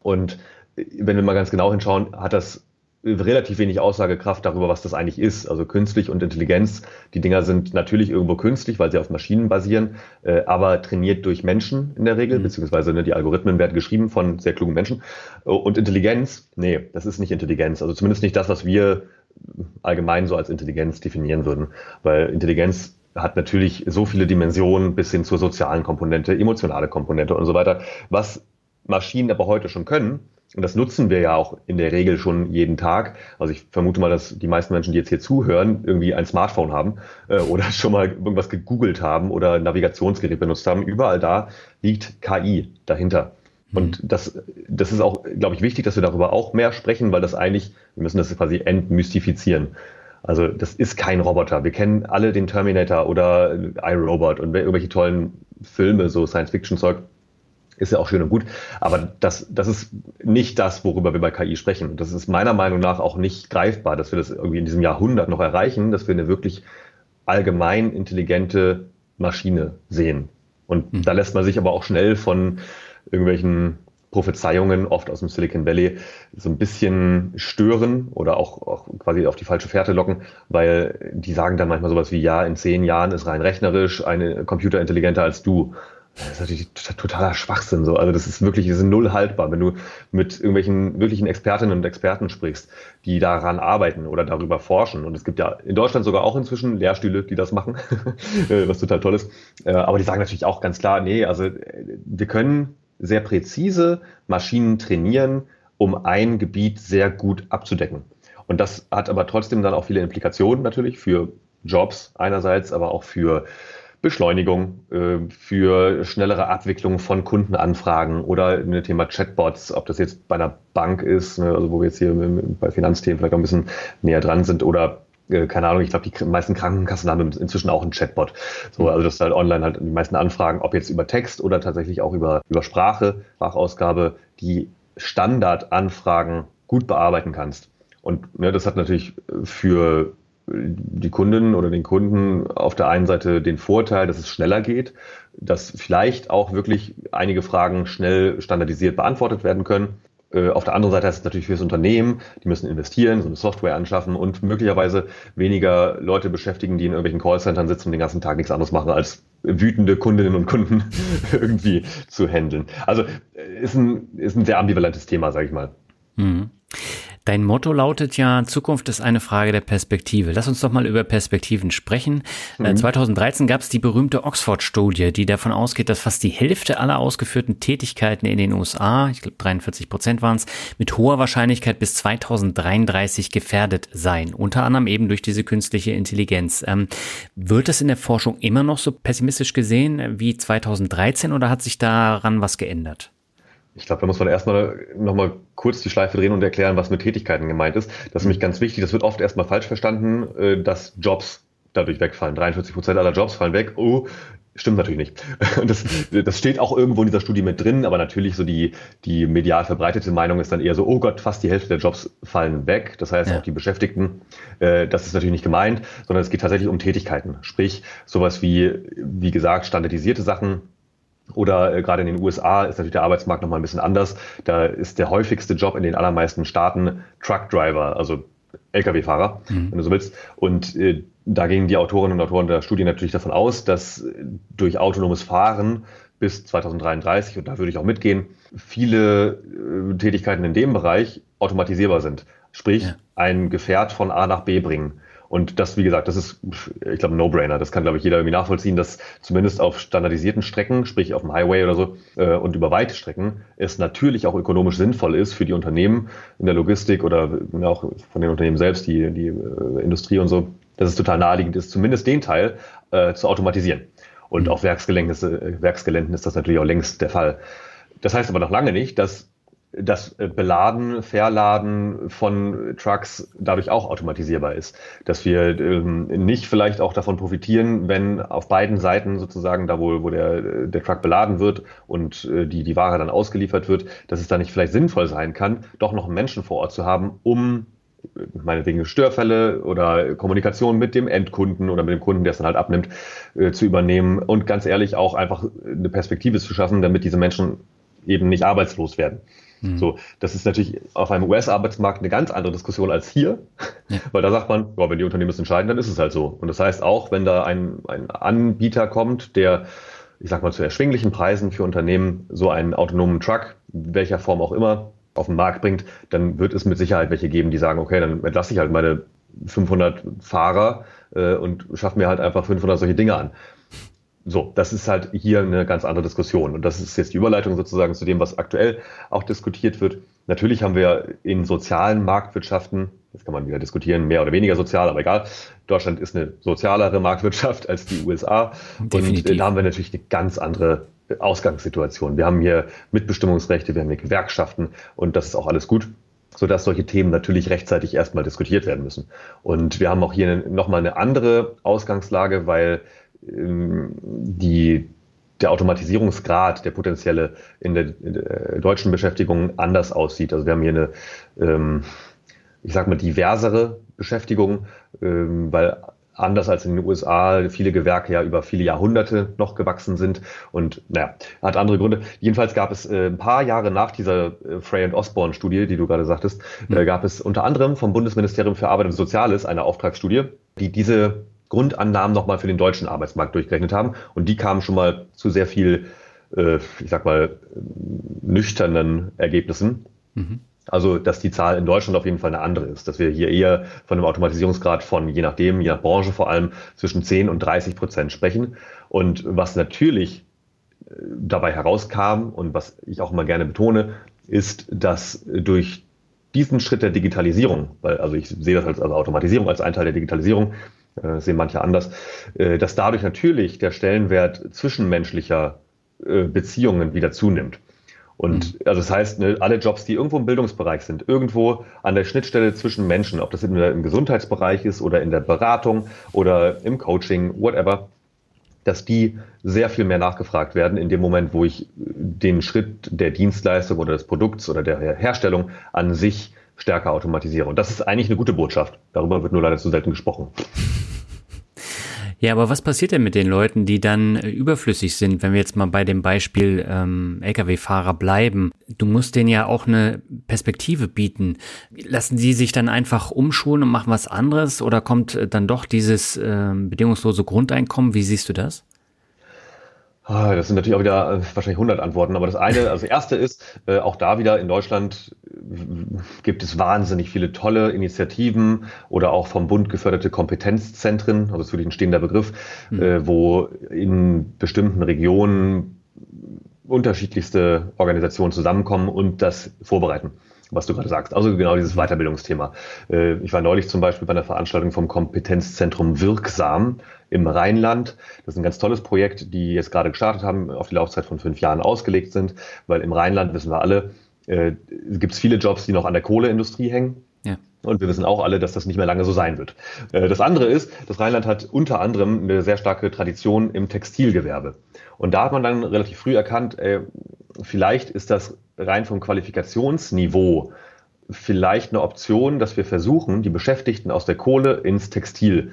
S2: Und äh, wenn wir mal ganz genau hinschauen, hat das relativ wenig Aussagekraft darüber, was das eigentlich ist. Also künstlich und Intelligenz, die Dinger sind natürlich irgendwo künstlich, weil sie auf Maschinen basieren, äh, aber trainiert durch Menschen in der Regel, mhm. beziehungsweise ne, die Algorithmen werden geschrieben von sehr klugen Menschen. Und Intelligenz, nee, das ist nicht Intelligenz. Also zumindest nicht das, was wir allgemein so als Intelligenz definieren würden. Weil Intelligenz hat natürlich so viele Dimensionen bis hin zur sozialen Komponente, emotionale Komponente und so weiter, was Maschinen aber heute schon können. Und das nutzen wir ja auch in der Regel schon jeden Tag. Also ich vermute mal, dass die meisten Menschen, die jetzt hier zuhören, irgendwie ein Smartphone haben äh, oder schon mal irgendwas gegoogelt haben oder ein Navigationsgerät benutzt haben. Überall da liegt KI dahinter. Und mhm. das, das ist auch, glaube ich, wichtig, dass wir darüber auch mehr sprechen, weil das eigentlich, wir müssen das quasi entmystifizieren. Also das ist kein Roboter. Wir kennen alle den Terminator oder iRobot und irgendwelche tollen Filme, so Science-Fiction-Zeug, ist ja auch schön und gut. Aber das, das ist nicht das, worüber wir bei KI sprechen. Das ist meiner Meinung nach auch nicht greifbar, dass wir das irgendwie in diesem Jahrhundert noch erreichen, dass wir eine wirklich allgemein intelligente Maschine sehen. Und mhm. da lässt man sich aber auch schnell von irgendwelchen Prophezeiungen oft aus dem Silicon Valley so ein bisschen stören oder auch, auch quasi auf die falsche Fährte locken, weil die sagen dann manchmal sowas wie, ja, in zehn Jahren ist rein rechnerisch eine Computer intelligenter als du. Das ist natürlich totaler Schwachsinn. So. Also das ist wirklich, das ist null haltbar, wenn du mit irgendwelchen wirklichen Expertinnen und Experten sprichst, die daran arbeiten oder darüber forschen. Und es gibt ja in Deutschland sogar auch inzwischen Lehrstühle, die das machen, was total toll ist. Äh, aber die sagen natürlich auch ganz klar, nee, also äh, wir können sehr präzise Maschinen trainieren, um ein Gebiet sehr gut abzudecken. Und das hat aber trotzdem dann auch viele Implikationen natürlich für Jobs einerseits, aber auch für Beschleunigung, äh, für schnellere Abwicklung von Kundenanfragen oder ein Thema Chatbots, ob das jetzt bei einer Bank ist, ne, also wo wir jetzt hier bei Finanzthemen vielleicht auch ein bisschen näher dran sind oder äh, keine Ahnung, ich glaube, die meisten Krankenkassen haben inzwischen auch einen Chatbot. So, also das ist halt online halt die meisten Anfragen, ob jetzt über Text oder tatsächlich auch über, über Sprache, Sprachausgabe, die Standardanfragen gut bearbeiten kannst. Und ja, das hat natürlich für die Kunden oder den Kunden auf der einen Seite den Vorteil, dass es schneller geht, dass vielleicht auch wirklich einige Fragen schnell standardisiert beantwortet werden können. Äh, auf der anderen Seite heißt es natürlich für das Unternehmen, die müssen investieren, so eine Software anschaffen und möglicherweise weniger Leute beschäftigen, die in irgendwelchen Callcentern sitzen und den ganzen Tag nichts anderes machen, als wütende Kundinnen und Kunden irgendwie zu handeln. Also äh, ist ein, ist ein sehr ambivalentes Thema, sage ich mal. Mhm.
S3: Dein Motto lautet ja, Zukunft ist eine Frage der Perspektive. Lass uns doch mal über Perspektiven sprechen. Äh, mhm. 2013 gab es die berühmte Oxford-Studie, die davon ausgeht, dass fast die Hälfte aller ausgeführten Tätigkeiten in den USA, ich glaube 43 Prozent waren es, mit hoher Wahrscheinlichkeit bis 2033 gefährdet seien. Unter anderem eben durch diese künstliche Intelligenz. Ähm, wird das in der Forschung immer noch so pessimistisch gesehen wie 2013 oder hat sich daran was geändert?
S2: Ich glaube, da muss man erstmal nochmal kurz die Schleife drehen und erklären, was mit Tätigkeiten gemeint ist. Das ist nämlich ganz wichtig. Das wird oft erstmal falsch verstanden, äh, dass Jobs dadurch wegfallen. 43 Prozent aller Jobs fallen weg. Oh, stimmt natürlich nicht. Das, das steht auch irgendwo in dieser Studie mit drin, aber natürlich so die, die medial verbreitete Meinung ist dann eher so, oh Gott, fast die Hälfte der Jobs fallen weg. Das heißt ja. auch die Beschäftigten, äh, das ist natürlich nicht gemeint, sondern es geht tatsächlich um Tätigkeiten. Sprich, sowas wie, wie gesagt, standardisierte Sachen, oder äh, gerade in den USA ist natürlich der Arbeitsmarkt nochmal ein bisschen anders. Da ist der häufigste Job in den allermeisten Staaten Truckdriver, also Lkw-Fahrer, mhm. wenn du so willst. Und äh, da gingen die Autorinnen und Autoren der Studie natürlich davon aus, dass durch autonomes Fahren bis 2033, und da würde ich auch mitgehen, viele äh, Tätigkeiten in dem Bereich automatisierbar sind. Sprich, ja. ein Gefährt von A nach B bringen. Und das, wie gesagt, das ist, ich glaube, ein No-Brainer. Das kann, glaube ich, jeder irgendwie nachvollziehen, dass zumindest auf standardisierten Strecken, sprich auf dem Highway oder so, äh, und über weite Strecken, es natürlich auch ökonomisch sinnvoll ist für die Unternehmen in der Logistik oder ja, auch von den Unternehmen selbst, die, die äh, Industrie und so, dass es total naheliegend ist, zumindest den Teil äh, zu automatisieren. Und auf Werksgeländen ist, äh, Werksgeländen ist das natürlich auch längst der Fall. Das heißt aber noch lange nicht, dass das äh, Beladen, Verladen von Trucks dadurch auch automatisierbar ist. Dass wir ähm, nicht vielleicht auch davon profitieren, wenn auf beiden Seiten sozusagen, da wo, wo der, der Truck beladen wird und äh, die, die Ware dann ausgeliefert wird, dass es da nicht vielleicht sinnvoll sein kann, doch noch einen Menschen vor Ort zu haben, um äh, meinetwegen Störfälle oder Kommunikation mit dem Endkunden oder mit dem Kunden, der es dann halt abnimmt, äh, zu übernehmen und ganz ehrlich auch einfach eine Perspektive zu schaffen, damit diese Menschen eben nicht arbeitslos werden. Mhm. So, das ist natürlich auf einem US-Arbeitsmarkt eine ganz andere Diskussion als hier, ja. weil da sagt man, ja, wenn die Unternehmen es entscheiden, dann ist es halt so. Und das heißt auch, wenn da ein, ein Anbieter kommt, der, ich sag mal, zu erschwinglichen Preisen für Unternehmen so einen autonomen Truck, welcher Form auch immer, auf den Markt bringt, dann wird es mit Sicherheit welche geben, die sagen, okay, dann entlasse ich halt meine 500 Fahrer äh, und schaffe mir halt einfach 500 solche Dinge an. So, das ist halt hier eine ganz andere Diskussion. Und das ist jetzt die Überleitung sozusagen zu dem, was aktuell auch diskutiert wird. Natürlich haben wir in sozialen Marktwirtschaften, jetzt kann man wieder diskutieren, mehr oder weniger sozial, aber egal. Deutschland ist eine sozialere Marktwirtschaft als die USA. Definitiv. Und da haben wir natürlich eine ganz andere Ausgangssituation. Wir haben hier Mitbestimmungsrechte, wir haben hier Gewerkschaften und das ist auch alles gut sodass solche Themen natürlich rechtzeitig erstmal diskutiert werden müssen. Und wir haben auch hier nochmal eine andere Ausgangslage, weil die, der Automatisierungsgrad, der potenzielle in der, in der, deutschen Beschäftigung anders aussieht. Also wir haben hier eine, ähm, ich sag mal, diversere Beschäftigung, ähm, weil anders als in den USA viele Gewerke ja über viele Jahrhunderte noch gewachsen sind und naja, hat andere Gründe. Jedenfalls gab es äh, ein paar Jahre nach dieser äh, Frey and Osborne Studie, die du gerade sagtest, mhm. äh, gab es unter anderem vom Bundesministerium für Arbeit und Soziales eine Auftragsstudie, die diese Grundannahmen nochmal für den deutschen Arbeitsmarkt durchgerechnet haben. Und die kamen schon mal zu sehr viel, äh, ich sag mal, nüchternen Ergebnissen. Mhm. Also, dass die Zahl in Deutschland auf jeden Fall eine andere ist, dass wir hier eher von einem Automatisierungsgrad von, je nachdem, je nach Branche vor allem, zwischen 10 und 30 Prozent sprechen. Und was natürlich äh, dabei herauskam und was ich auch immer gerne betone, ist, dass durch diesen Schritt der Digitalisierung, weil also ich sehe das als also Automatisierung als ein Teil der Digitalisierung, äh, sehen manche anders, äh, dass dadurch natürlich der Stellenwert zwischenmenschlicher äh, Beziehungen wieder zunimmt. Und mhm. also das heißt, ne, alle Jobs, die irgendwo im Bildungsbereich sind, irgendwo an der Schnittstelle zwischen Menschen, ob das im Gesundheitsbereich ist oder in der Beratung oder im Coaching, whatever, dass die sehr viel mehr nachgefragt werden in dem Moment, wo ich den Schritt der Dienstleistung oder des Produkts oder der Herstellung an sich stärker automatisiere. Und das ist eigentlich eine gute Botschaft. Darüber wird nur leider zu selten gesprochen.
S3: Ja, aber was passiert denn mit den Leuten, die dann überflüssig sind, wenn wir jetzt mal bei dem Beispiel ähm, Lkw-Fahrer bleiben? Du musst denen ja auch eine Perspektive bieten. Lassen sie sich dann einfach umschulen und machen was anderes oder kommt äh, dann doch dieses äh, bedingungslose Grundeinkommen? Wie siehst du das?
S2: Ah, das sind natürlich auch wieder äh, wahrscheinlich 100 Antworten, aber das eine, also das erste ist, äh, auch da wieder in Deutschland äh, gibt es wahnsinnig viele tolle Initiativen oder auch vom Bund geförderte Kompetenzzentren, also das ist wirklich ein stehender Begriff, mhm. äh, wo in bestimmten Regionen unterschiedlichste Organisationen zusammenkommen und das vorbereiten was du gerade sagst. Also genau dieses Weiterbildungsthema. Äh, ich war neulich zum Beispiel bei einer Veranstaltung vom Kompetenzzentrum Wirksam im Rheinland. Das ist ein ganz tolles Projekt, die jetzt gerade gestartet haben, auf die Laufzeit von fünf Jahren ausgelegt sind, weil im Rheinland, wissen wir alle, äh, gibt es viele Jobs, die noch an der Kohleindustrie hängen. Ja. Und wir wissen auch alle, dass das nicht mehr lange so sein wird. Äh, das andere ist, das Rheinland hat unter anderem eine sehr starke Tradition im Textilgewerbe. Und da hat man dann relativ früh erkannt, äh, vielleicht ist das rein vom Qualifikationsniveau vielleicht eine Option, dass wir versuchen, die Beschäftigten aus der Kohle ins Textil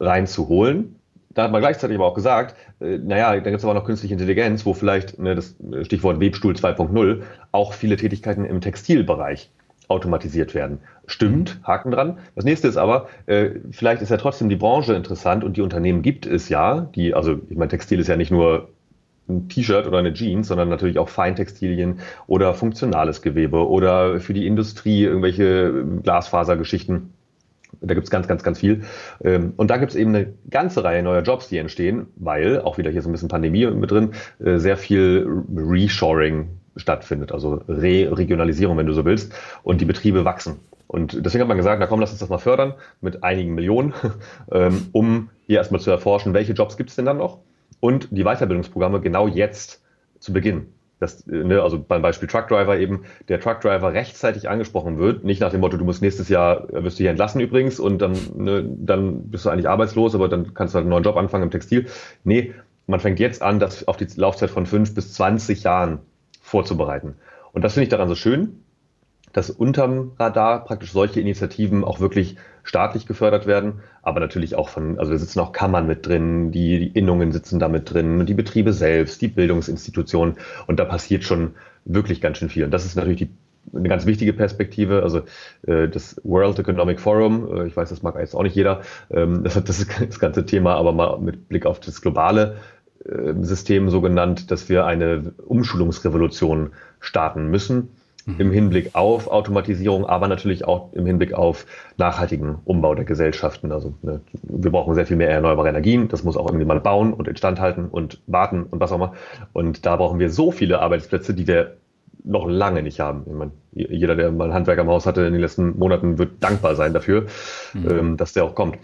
S2: reinzuholen. Da hat man gleichzeitig aber auch gesagt, äh, naja, da gibt es aber noch künstliche Intelligenz, wo vielleicht ne, das Stichwort Webstuhl 2.0 auch viele Tätigkeiten im Textilbereich automatisiert werden. Stimmt, Haken dran. Das nächste ist aber, äh, vielleicht ist ja trotzdem die Branche interessant und die Unternehmen gibt es ja, die, also ich meine, Textil ist ja nicht nur ein T-Shirt oder eine Jeans, sondern natürlich auch Feintextilien oder funktionales Gewebe oder für die Industrie irgendwelche Glasfasergeschichten. Da gibt's ganz, ganz, ganz viel. Ähm, und da gibt's eben eine ganze Reihe neuer Jobs, die entstehen, weil, auch wieder hier so ein bisschen Pandemie mit drin, äh, sehr viel Reshoring stattfindet, also Re-Regionalisierung, wenn du so willst, und die Betriebe wachsen. Und deswegen hat man gesagt, na komm, lass uns das mal fördern mit einigen Millionen, ähm, um hier erstmal zu erforschen, welche Jobs gibt's denn dann noch und die Weiterbildungsprogramme genau jetzt zu Beginn. Das, ne, also beim Beispiel Truckdriver eben, der Truckdriver rechtzeitig angesprochen wird, nicht nach dem Motto, du musst nächstes Jahr, äh, wirst du hier entlassen übrigens und dann, ne, dann bist du eigentlich arbeitslos, aber dann kannst du halt einen neuen Job anfangen im Textil. Nee, man fängt jetzt an, das auf die Laufzeit von fünf bis zwanzig Jahren vorzubereiten. Und das finde ich daran so schön, dass unterm Radar praktisch solche Initiativen auch wirklich staatlich gefördert werden, aber natürlich auch von, also da sitzen auch Kammern mit drin, die, die Innungen sitzen da mit drin, die Betriebe selbst, die Bildungsinstitutionen und da passiert schon wirklich ganz schön viel. Und das ist natürlich die, eine ganz wichtige Perspektive. Also äh, das World Economic Forum, äh, ich weiß, das mag jetzt auch nicht jeder, ähm, das hat das, das ganze Thema aber mal mit Blick auf das globale äh, System so genannt, dass wir eine Umschulungsrevolution starten müssen mhm. im Hinblick auf Automatisierung, aber natürlich auch im Hinblick auf nachhaltigen Umbau der Gesellschaften. Also ne, wir brauchen sehr viel mehr erneuerbare Energien. Das muss auch irgendwie mal bauen und instand halten und warten und was auch immer. Und da brauchen wir so viele Arbeitsplätze, die wir noch lange nicht haben. Ich meine, jeder, der mal einen Handwerker im Haus hatte in den letzten Monaten, wird dankbar sein dafür, mhm. ähm, dass der auch kommt.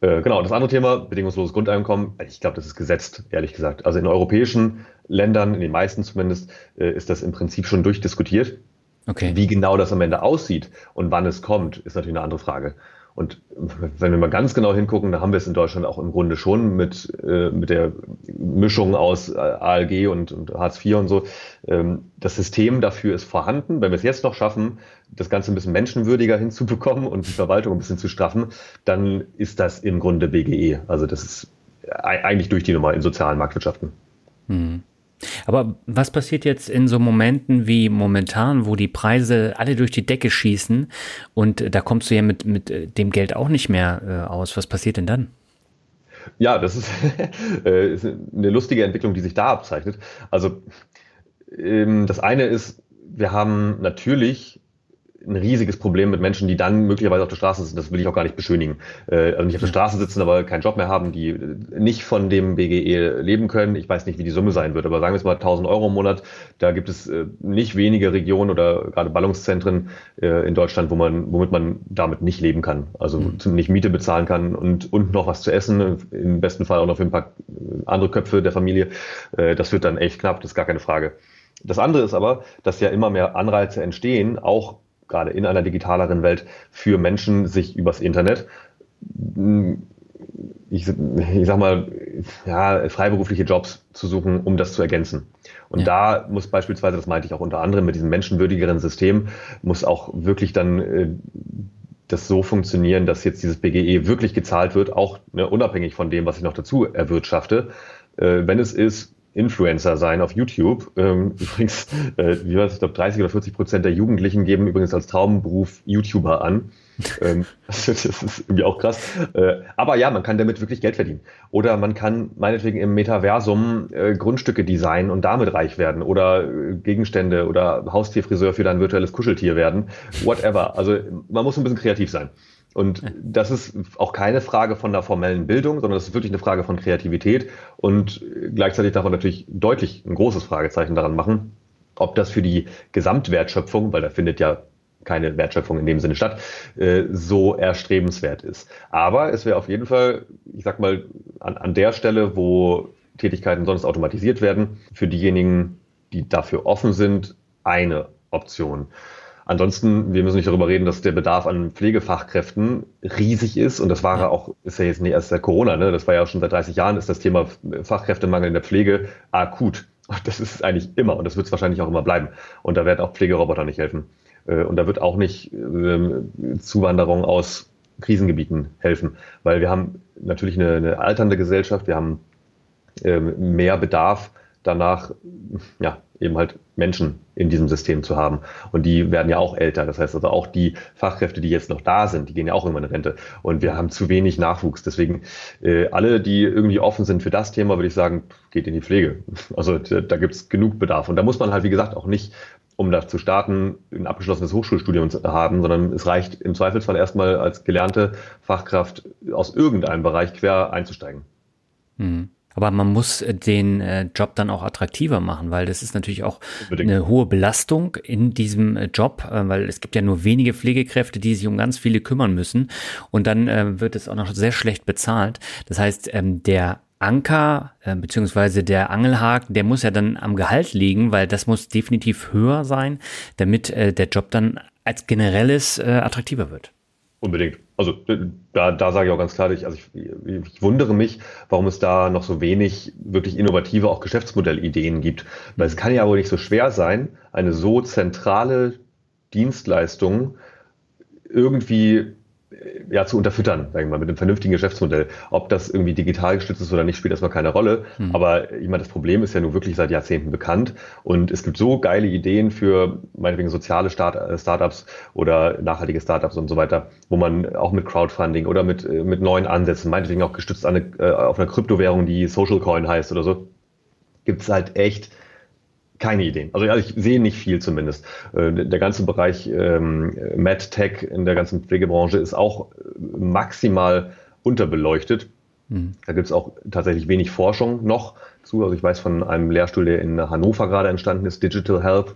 S2: Äh, genau, das andere Thema, bedingungsloses Grundeinkommen, ich glaube, das ist gesetzt, ehrlich gesagt. Also in europäischen Ländern, in den meisten zumindest, äh, ist das im Prinzip schon durchdiskutiert. Okay. Wie genau das am Ende aussieht und wann es kommt, ist natürlich eine andere Frage. Und wenn wir mal ganz genau hingucken, da haben wir es in Deutschland auch im Grunde schon mit, äh, mit der Mischung aus äh, ALG und, und Hartz IV und so. Ähm, das System dafür ist vorhanden. Wenn wir es jetzt noch schaffen, das Ganze ein bisschen menschenwürdiger hinzubekommen und die Verwaltung ein bisschen zu straffen, dann ist das im Grunde BGE. Also das ist eigentlich durch die Nummer in sozialen Marktwirtschaften.
S3: Hm. Aber was passiert jetzt in so Momenten wie momentan, wo die Preise alle durch die Decke schießen und da kommst du ja mit, mit äh, dem Geld auch nicht mehr äh, aus? Was passiert denn dann?
S2: Ja, das ist, äh, ist eine lustige Entwicklung, die sich da abzeichnet. Also ähm, das eine ist, wir haben natürlich ein riesiges Problem mit Menschen, die dann möglicherweise auf der Straße sitzen. Das will ich auch gar nicht beschönigen. Äh, also nicht auf der Straße sitzen, aber keinen Job mehr haben, die nicht von dem BGE leben können. Ich weiß nicht, wie die Summe sein wird, aber sagen wir es mal 1000 Euro im Monat. Da gibt es äh, nicht wenige Regionen oder gerade Ballungszentren äh, in Deutschland, wo man, womit man damit nicht leben kann. Also mhm. nicht Miete bezahlen kann und, und noch was zu essen. Im besten Fall auch noch für ein paar andere Köpfe der Familie. Das wird dann echt knapp, das ist gar keine Frage. Das andere ist aber, dass ja immer mehr Anreize entstehen, auch gerade in einer digitaleren Welt für Menschen, sich übers Internet mm, ich, ich sag mal, ja, freiberufliche Jobs zu suchen, um das zu ergänzen. Und ja. da muss beispielsweise, das meinte ich auch unter anderem mit diesem menschenwürdigeren System, muss auch wirklich dann äh, das so funktionieren, dass jetzt dieses BGE wirklich gezahlt wird, auch ne, unabhängig von dem, was ich noch dazu erwirtschafte. Äh, wenn es ist, Influencer sein auf YouTube. Ähm, übrigens, äh, wie war? Ich glaube, 30 oder 40 Prozent der Jugendlichen geben übrigens als Traumberuf YouTuber an. ähm, das ist irgendwie auch krass. Äh, aber ja, man kann damit wirklich Geld verdienen. Oder man kann meinetwegen im Metaversum äh, Grundstücke designen und damit reich werden. Oder äh, Gegenstände oder Haustierfriseur für dein virtuelles Kuscheltier werden. Whatever. Also man muss ein bisschen kreativ sein. Und das ist auch keine Frage von der formellen Bildung, sondern das ist wirklich eine Frage von Kreativität. Und gleichzeitig darf man natürlich deutlich ein großes Fragezeichen daran machen, ob das für die Gesamtwertschöpfung, weil da findet ja keine Wertschöpfung in dem Sinne statt, äh, so erstrebenswert ist. Aber es wäre auf jeden Fall, ich sag mal, an, an der Stelle, wo Tätigkeiten sonst automatisiert werden, für diejenigen, die dafür offen sind, eine Option. Ansonsten, wir müssen nicht darüber reden, dass der Bedarf an Pflegefachkräften riesig ist. Und das war ja auch, ist ja jetzt nicht erst seit Corona, ne? Das war ja schon seit 30 Jahren, ist das Thema Fachkräftemangel in der Pflege akut. Das ist eigentlich immer und das wird es wahrscheinlich auch immer bleiben. Und da werden auch Pflegeroboter nicht helfen. Äh, und da wird auch nicht ähm, Zuwanderung aus Krisengebieten helfen, weil wir haben natürlich eine, eine alternde Gesellschaft, wir haben ähm, mehr Bedarf danach, ja, eben halt Menschen in diesem System zu haben. Und die werden ja auch älter. Das heißt also auch die Fachkräfte, die jetzt noch da sind, die gehen ja auch irgendwann in Rente. Und wir haben zu wenig Nachwuchs. Deswegen äh, alle, die irgendwie offen sind für das Thema, würde ich sagen, geht in die Pflege. Also da, da gibt es genug Bedarf. Und da muss man halt, wie gesagt, auch nicht um da zu starten, ein abgeschlossenes Hochschulstudium zu haben, sondern es reicht im Zweifelsfall erstmal als gelernte Fachkraft aus irgendeinem Bereich quer einzusteigen.
S3: Mhm. Aber man muss äh, den äh, Job dann auch attraktiver machen, weil das ist natürlich auch Unbedingt. eine hohe Belastung in diesem äh, Job, weil es gibt ja nur wenige Pflegekräfte, die sich um ganz viele kümmern müssen. Und dann wird es auch noch sehr schlecht bezahlt. Das heißt, ähm, der Anker äh, beziehungsweise der Angelhaken, der muss ja dann am Gehalt liegen, weil das muss definitiv höher sein, damit äh, der Job dann als generelles äh, attraktiver wird.
S2: Unbedingt. Also da, da sage ich auch ganz klar, ich, also ich, ich wundere mich, warum es da noch so wenig wirklich innovative auch Geschäftsmodellideen gibt. Weil es kann ja wohl nicht so schwer sein, eine so zentrale Dienstleistung irgendwie ja, zu unterfüttern, sagen wir mal, mit einem vernünftigen Geschäftsmodell. Ob das irgendwie digital gestützt ist oder nicht, spielt erstmal keine Rolle. Mhm. Aber ich meine, das Problem ist ja nun wirklich seit Jahrzehnten bekannt. Und es gibt so geile Ideen für meinetwegen soziale Start äh, Startups oder nachhaltige Startups und so weiter, wo man auch mit Crowdfunding oder mit, äh, mit neuen Ansätzen, meinetwegen auch gestützt an eine, äh, auf einer Kryptowährung, die Social Coin heißt oder so, gibt es halt echt keine Ideen. Also ich sehe nicht viel zumindest. Äh, der ganze Bereich ähm, MedTech in der ganzen Pflegebranche ist auch maximal unterbeleuchtet. Mhm. Da gibt es auch tatsächlich wenig Forschung noch zu. Also ich weiß von einem Lehrstuhl, der in Hannover gerade entstanden ist, Digital Health.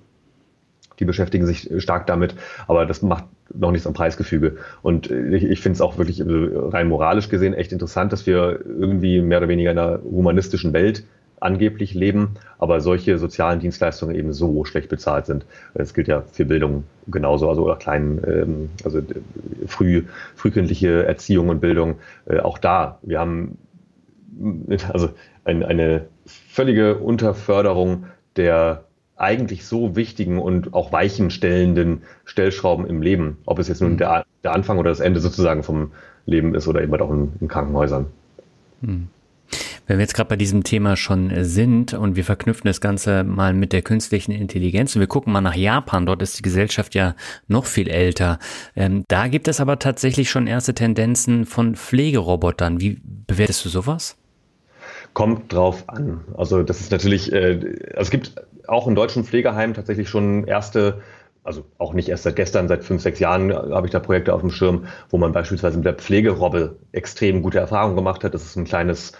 S2: Die beschäftigen sich stark damit, aber das macht noch nichts am Preisgefüge. Und ich, ich finde es auch wirklich rein moralisch gesehen echt interessant, dass wir irgendwie mehr oder weniger in einer humanistischen Welt angeblich leben, aber solche sozialen Dienstleistungen eben so schlecht bezahlt sind. Das gilt ja für Bildung genauso, also oder kleinen, ähm, also früh, frühkindliche Erziehung und Bildung. Äh, auch da, wir haben also ein, eine völlige Unterförderung der eigentlich so wichtigen und auch weichenstellenden Stellschrauben im Leben, ob es jetzt nun mhm. der, der Anfang oder das Ende sozusagen vom Leben ist oder eben halt auch in, in Krankenhäusern.
S3: Mhm. Wenn wir jetzt gerade bei diesem Thema schon äh, sind und wir verknüpfen das Ganze mal mit der künstlichen Intelligenz und wir gucken mal nach Japan, dort ist die Gesellschaft ja noch viel älter. Ähm, da gibt es aber tatsächlich schon erste Tendenzen von Pflegerobotern. Wie bewertest du sowas?
S2: Kommt drauf an. Also das ist natürlich, äh, also es gibt auch in deutschen Pflegeheimen tatsächlich schon erste also auch nicht erst seit gestern, seit fünf, sechs Jahren habe ich da Projekte auf dem Schirm, wo man beispielsweise mit der Pflegerobbe extrem gute Erfahrungen gemacht hat. Das ist ein kleines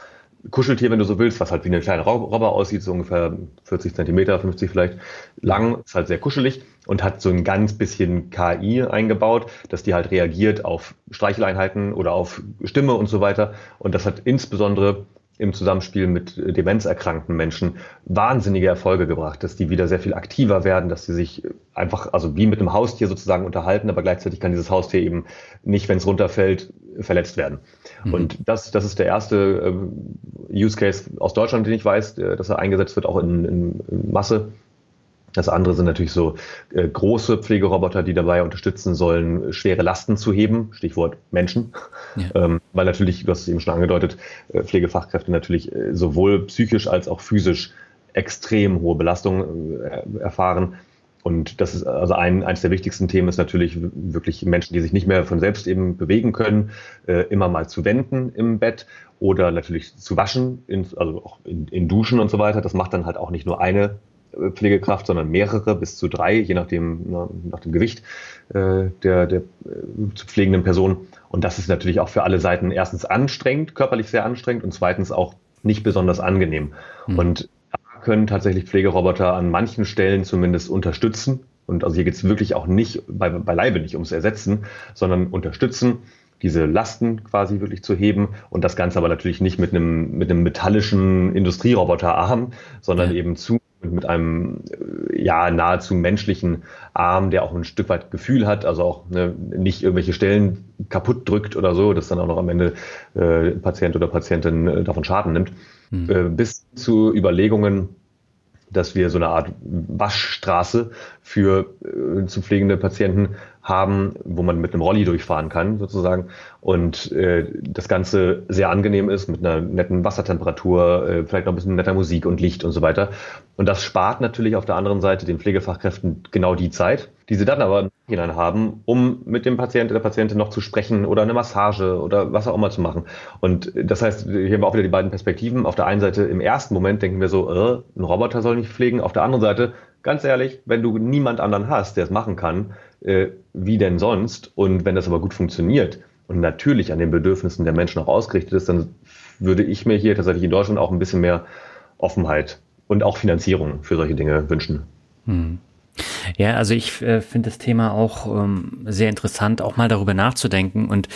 S2: Kuscheltier, wenn du so willst, was halt wie eine kleine Robber aussieht, so ungefähr 40 Zentimeter, 50 vielleicht lang, ist halt sehr kuschelig und hat so ein ganz bisschen KI eingebaut, dass die halt reagiert auf Streicheleinheiten oder auf Stimme und so weiter. Und das hat insbesondere im Zusammenspiel mit demenzerkrankten Menschen wahnsinnige Erfolge gebracht, dass die wieder sehr viel aktiver werden, dass sie sich einfach, also wie mit einem Haustier sozusagen unterhalten, aber gleichzeitig kann dieses Haustier eben nicht, wenn es runterfällt, verletzt werden. Mhm. Und das, das ist der erste äh, Use Case aus Deutschland, den ich weiß, äh, dass er eingesetzt wird, auch in, in Masse. Das andere sind natürlich so äh, große Pflegeroboter, die dabei unterstützen sollen, schwere Lasten zu heben, Stichwort Menschen. Ja. Ähm, weil natürlich, du hast es eben schon angedeutet, äh, Pflegefachkräfte natürlich äh, sowohl psychisch als auch physisch extrem hohe Belastungen äh, erfahren. Und das ist also ein, eines der wichtigsten Themen ist natürlich wirklich Menschen, die sich nicht mehr von selbst eben bewegen können, äh, immer mal zu wenden im Bett oder natürlich zu waschen, in, also auch in, in Duschen und so weiter. Das macht dann halt auch nicht nur eine Pflegekraft, sondern mehrere bis zu drei, je nachdem, nach dem Gewicht äh, der, der äh, zu pflegenden Person. Und das ist natürlich auch für alle Seiten erstens anstrengend, körperlich sehr anstrengend und zweitens auch nicht besonders angenehm. Mhm. Und da können tatsächlich Pflegeroboter an manchen Stellen zumindest unterstützen. Und also hier geht es wirklich auch nicht, bei, beileibe nicht ums Ersetzen, sondern unterstützen, diese Lasten quasi wirklich zu heben und das Ganze aber natürlich nicht mit einem, mit einem metallischen Industrieroboterarm, sondern ja. eben zu mit einem äh, ja nahezu menschlichen Arm, der auch ein Stück weit Gefühl hat, also auch ne, nicht irgendwelche Stellen kaputt drückt oder so, dass dann auch noch am Ende äh, Patient oder Patientin äh, davon Schaden nimmt, mhm. äh, bis zu Überlegungen, dass wir so eine Art Waschstraße für äh, zu pflegende Patienten haben, wo man mit einem Rolli durchfahren kann, sozusagen. Und äh, das Ganze sehr angenehm ist, mit einer netten Wassertemperatur, äh, vielleicht noch ein bisschen netter Musik und Licht und so weiter. Und das spart natürlich auf der anderen Seite den Pflegefachkräften genau die Zeit, die sie dann aber hinein haben, um mit dem Patienten oder der Patientin noch zu sprechen oder eine Massage oder was auch immer zu machen. Und das heißt, hier haben wir auch wieder die beiden Perspektiven. Auf der einen Seite im ersten Moment denken wir so, äh, ein Roboter soll nicht pflegen. Auf der anderen Seite, ganz ehrlich, wenn du niemand anderen hast, der es machen kann, äh, wie denn sonst? Und wenn das aber gut funktioniert und natürlich an den Bedürfnissen der Menschen auch ausgerichtet ist, dann würde ich mir hier tatsächlich in Deutschland auch ein bisschen mehr Offenheit und auch Finanzierung für solche Dinge wünschen. Hm.
S3: Ja, also ich äh, finde das Thema auch ähm, sehr interessant, auch mal darüber nachzudenken. Und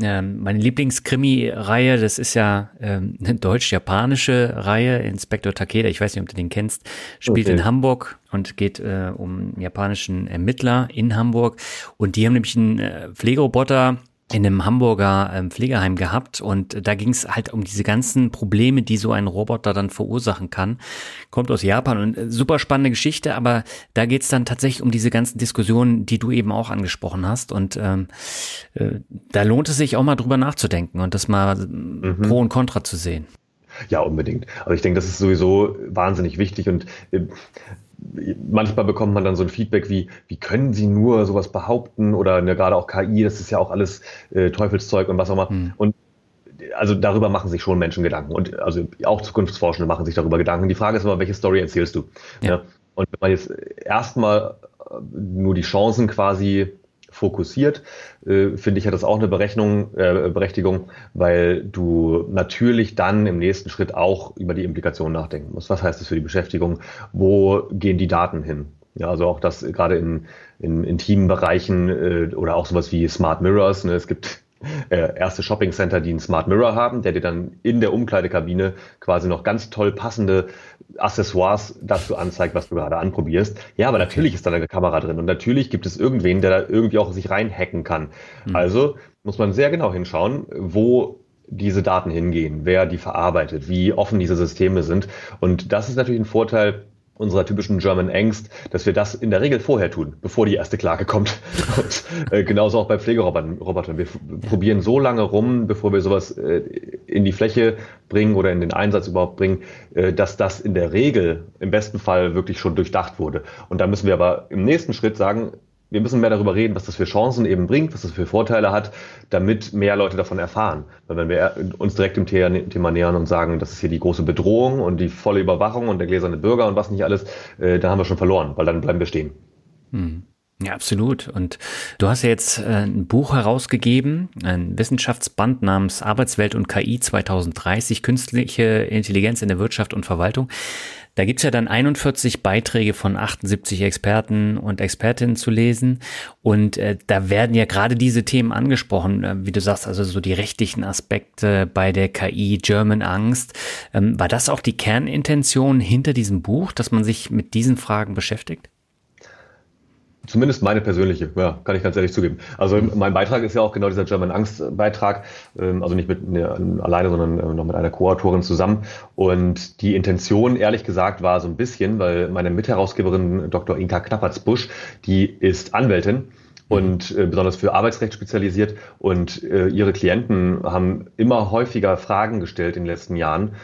S3: ähm, meine Lieblingskrimi-Reihe, das ist ja ähm, eine deutsch-japanische Reihe, Inspektor Takeda, ich weiß nicht, ob du den kennst, spielt okay. in Hamburg und geht äh, um japanischen Ermittler in Hamburg. Und die haben nämlich einen äh, Pflegeroboter, in einem Hamburger ähm, Pflegeheim gehabt und da ging es halt um diese ganzen Probleme, die so ein Roboter dann verursachen kann. Kommt aus Japan und äh, super spannende Geschichte, aber da geht's dann tatsächlich um diese ganzen Diskussionen, die du eben auch angesprochen hast und ähm, äh, da lohnt es sich auch mal drüber nachzudenken und das mal mhm. pro und contra zu sehen.
S2: Ja, unbedingt. Also ich denke, das ist sowieso wahnsinnig wichtig und äh, manchmal bekommt man dann so ein Feedback wie, wie können Sie nur sowas behaupten oder ne, gerade auch KI, das ist ja auch alles äh, Teufelszeug und was auch immer. Hm. Und also darüber machen sich schon Menschen Gedanken und also auch Zukunftsforschende machen sich darüber Gedanken. Die Frage ist immer, welche Story erzählst du? Ja. Ne? Und wenn man jetzt erstmal nur die Chancen quasi fokussiert, äh, finde ich, hat das auch eine Berechnung, äh, Berechtigung, weil du natürlich dann im nächsten Schritt auch über die Implikationen nachdenken musst. Was heißt das für die Beschäftigung? Wo gehen die Daten hin? Ja, also auch das gerade in, in intimen Bereichen äh, oder auch sowas wie Smart Mirrors. Ne? Es gibt äh, erste Shopping Center, die einen Smart Mirror haben, der dir dann in der Umkleidekabine quasi noch ganz toll passende Accessoires dazu anzeigt, was du gerade anprobierst. Ja, aber natürlich ist da eine Kamera drin und natürlich gibt es irgendwen, der da irgendwie auch sich reinhacken kann. Mhm. Also muss man sehr genau hinschauen, wo diese Daten hingehen, wer die verarbeitet, wie offen diese Systeme sind. Und das ist natürlich ein Vorteil unserer typischen German Angst, dass wir das in der Regel vorher tun, bevor die erste Klage kommt. Und, äh, genauso auch bei Pflegerobotern. Wir probieren so lange rum, bevor wir sowas äh, in die Fläche bringen oder in den Einsatz überhaupt bringen, äh, dass das in der Regel im besten Fall wirklich schon durchdacht wurde. Und da müssen wir aber im nächsten Schritt sagen, wir müssen mehr darüber reden, was das für Chancen eben bringt, was das für Vorteile hat, damit mehr Leute davon erfahren. Weil wenn wir uns direkt dem Thema nähern und sagen, das ist hier die große Bedrohung und die volle Überwachung und der gläserne Bürger und was nicht alles, äh, da haben wir schon verloren, weil dann bleiben wir stehen.
S3: Hm. Ja, absolut. Und du hast ja jetzt äh, ein Buch herausgegeben, ein Wissenschaftsband namens Arbeitswelt und KI 2030, künstliche Intelligenz in der Wirtschaft und Verwaltung. Da gibt's ja dann 41 Beiträge von 78 Experten und Expertinnen zu lesen. Und äh, da werden ja gerade diese Themen angesprochen, äh, wie du sagst, also so die rechtlichen Aspekte bei der KI, German Angst. Ähm, war das auch die Kernintention hinter diesem Buch, dass man sich mit diesen Fragen beschäftigt?
S2: Zumindest meine persönliche, ja, kann ich ganz ehrlich zugeben. Also mein Beitrag ist ja auch genau dieser German Angst Beitrag, ähm, also nicht mit mir alleine, sondern äh, noch mit einer Co-Autorin zusammen. Und die Intention, ehrlich gesagt, war so ein bisschen, weil meine Mitherausgeberin Dr. Inka Knappertsbusch, die ist Anwältin und äh, besonders für Arbeitsrecht spezialisiert. Und äh, ihre Klienten haben immer häufiger Fragen gestellt in den letzten Jahren.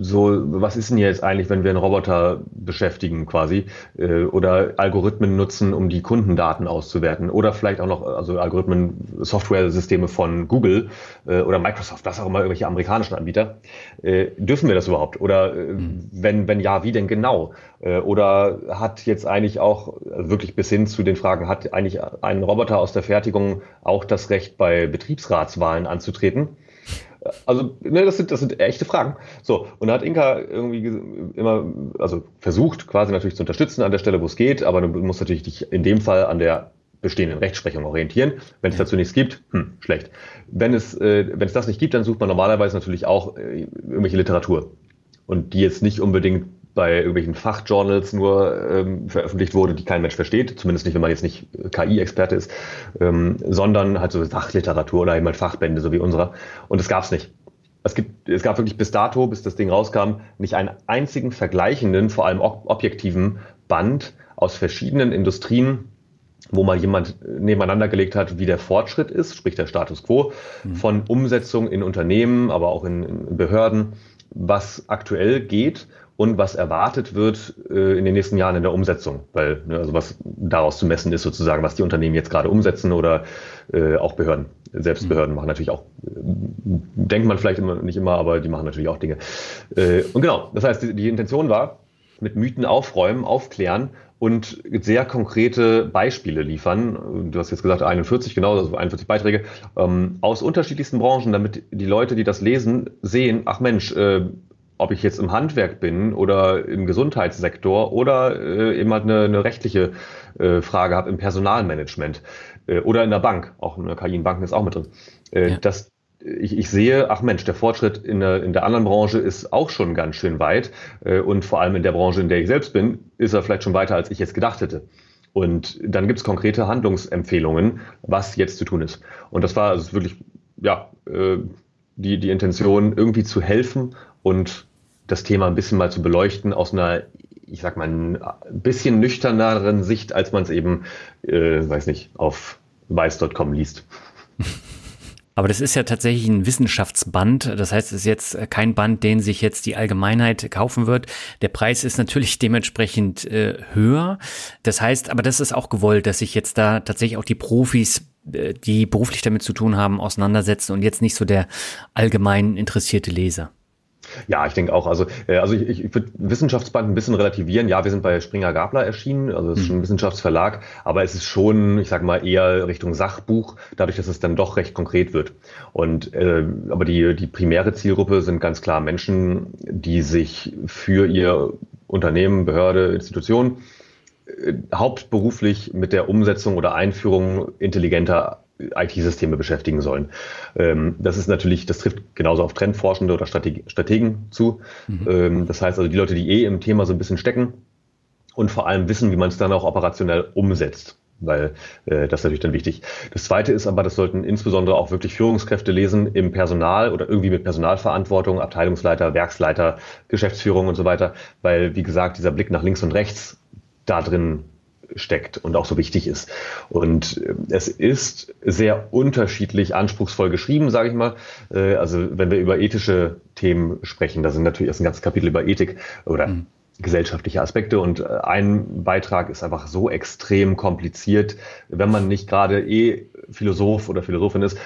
S2: So, was ist denn jetzt eigentlich, wenn wir einen Roboter beschäftigen quasi äh, oder Algorithmen nutzen, um die Kundendaten auszuwerten oder vielleicht auch noch also Algorithmen, Software-Systeme von Google äh, oder Microsoft, was auch immer irgendwelche amerikanischen Anbieter. Äh, dürfen wir das überhaupt? Oder äh, mhm. wenn, wenn ja, wie denn genau? Äh, oder hat jetzt eigentlich auch also wirklich bis hin zu den Fragen, hat eigentlich ein Roboter aus der Fertigung auch das Recht, bei Betriebsratswahlen anzutreten? Also, ne, das sind, das sind echte Fragen. So, und da hat Inka irgendwie immer, also versucht quasi natürlich zu unterstützen an der Stelle, wo es geht, aber du musst natürlich dich in dem Fall an der bestehenden Rechtsprechung orientieren. Wenn es dazu nichts gibt, hm, schlecht. Wenn es, äh, wenn es das nicht gibt, dann sucht man normalerweise natürlich auch äh, irgendwelche Literatur. Und die jetzt nicht unbedingt bei irgendwelchen Fachjournals nur ähm, veröffentlicht wurde, die kein Mensch versteht, zumindest nicht, wenn man jetzt nicht KI-Experte ist, ähm, sondern halt so Fachliteratur oder jemand Fachbände, so wie unserer. Und das gab es nicht. Es, gibt, es gab wirklich bis dato, bis das Ding rauskam, nicht einen einzigen vergleichenden, vor allem objektiven Band aus verschiedenen Industrien, wo mal jemand nebeneinander gelegt hat, wie der Fortschritt ist, sprich der Status quo, mhm. von Umsetzung in Unternehmen, aber auch in, in Behörden, was aktuell geht und was erwartet wird äh, in den nächsten Jahren in der Umsetzung, weil ne, also was daraus zu messen ist sozusagen, was die Unternehmen jetzt gerade umsetzen oder äh, auch Behörden. Selbst mhm. Behörden machen natürlich auch, äh, denkt man vielleicht immer, nicht immer, aber die machen natürlich auch Dinge. Äh, und genau, das heißt, die, die Intention war, mit Mythen aufräumen, aufklären und sehr konkrete Beispiele liefern. Du hast jetzt gesagt 41, genau, also 41 Beiträge ähm, aus unterschiedlichsten Branchen, damit die Leute, die das lesen, sehen, ach Mensch, äh, ob ich jetzt im Handwerk bin oder im Gesundheitssektor oder äh, eben halt eine, eine rechtliche äh, Frage habe im Personalmanagement äh, oder in der Bank, auch eine KI in Banken ist auch mit drin. Äh, ja. Das, ich, ich sehe, ach Mensch, der Fortschritt in der, in der anderen Branche ist auch schon ganz schön weit äh, und vor allem in der Branche, in der ich selbst bin, ist er vielleicht schon weiter, als ich jetzt gedacht hätte. Und dann gibt es konkrete Handlungsempfehlungen, was jetzt zu tun ist. Und das war also wirklich, ja, äh, die, die Intention, irgendwie zu helfen und das Thema ein bisschen mal zu beleuchten aus einer, ich sag mal, ein bisschen nüchterneren Sicht, als man es eben, äh, weiß nicht, auf weiß.com liest.
S3: Aber das ist ja tatsächlich ein Wissenschaftsband. Das heißt, es ist jetzt kein Band, den sich jetzt die Allgemeinheit kaufen wird. Der Preis ist natürlich dementsprechend äh, höher. Das heißt, aber das ist auch gewollt, dass sich jetzt da tatsächlich auch die Profis äh, die beruflich damit zu tun haben, auseinandersetzen und jetzt nicht so der allgemein interessierte Leser.
S2: Ja, ich denke auch. Also, äh, also ich, ich würde Wissenschaftsband ein bisschen relativieren. Ja, wir sind bei Springer Gabler erschienen, also es ist schon ein mhm. Wissenschaftsverlag, aber es ist schon, ich sage mal, eher Richtung Sachbuch, dadurch, dass es dann doch recht konkret wird. Und äh, aber die, die primäre Zielgruppe sind ganz klar Menschen, die sich für ihr Unternehmen, Behörde, Institution äh, hauptberuflich mit der Umsetzung oder Einführung intelligenter IT-Systeme beschäftigen sollen. Ähm, das ist natürlich, das trifft genauso auf Trendforschende oder Strategen zu. Mhm. Ähm, das heißt also die Leute, die eh im Thema so ein bisschen stecken und vor allem wissen, wie man es dann auch operationell umsetzt weil äh, das ist natürlich dann wichtig. Das Zweite ist aber, das sollten insbesondere auch wirklich Führungskräfte lesen im Personal oder irgendwie mit Personalverantwortung, Abteilungsleiter, Werksleiter, Geschäftsführung und so weiter, weil wie gesagt dieser Blick nach links und rechts da drin steckt und auch so wichtig ist. Und äh, es ist sehr unterschiedlich anspruchsvoll geschrieben, sage ich mal. Äh, also wenn wir über ethische Themen sprechen, da sind natürlich erst ein ganzes Kapitel über Ethik oder mhm. gesellschaftliche Aspekte und äh, ein Beitrag ist einfach so extrem kompliziert, wenn man nicht gerade eh Philosoph oder Philosophin ist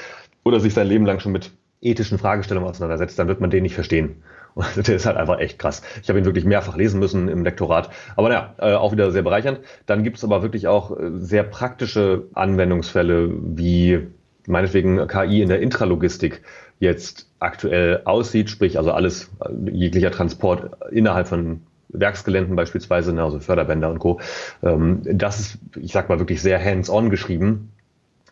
S2: oder sich sein Leben lang schon mit ethischen Fragestellungen auseinandersetzt, dann wird man den nicht verstehen. Und der ist halt einfach echt krass. Ich habe ihn wirklich mehrfach lesen müssen im Lektorat. Aber naja, äh, auch wieder sehr bereichernd. Dann gibt es aber wirklich auch äh, sehr praktische Anwendungsfälle, wie meinetwegen KI in der Intralogistik jetzt aktuell aussieht, sprich also alles, äh, jeglicher Transport innerhalb von Werksgeländen beispielsweise, ne, also Förderbänder und Co. Ähm, das ist, ich sag mal, wirklich sehr hands-on geschrieben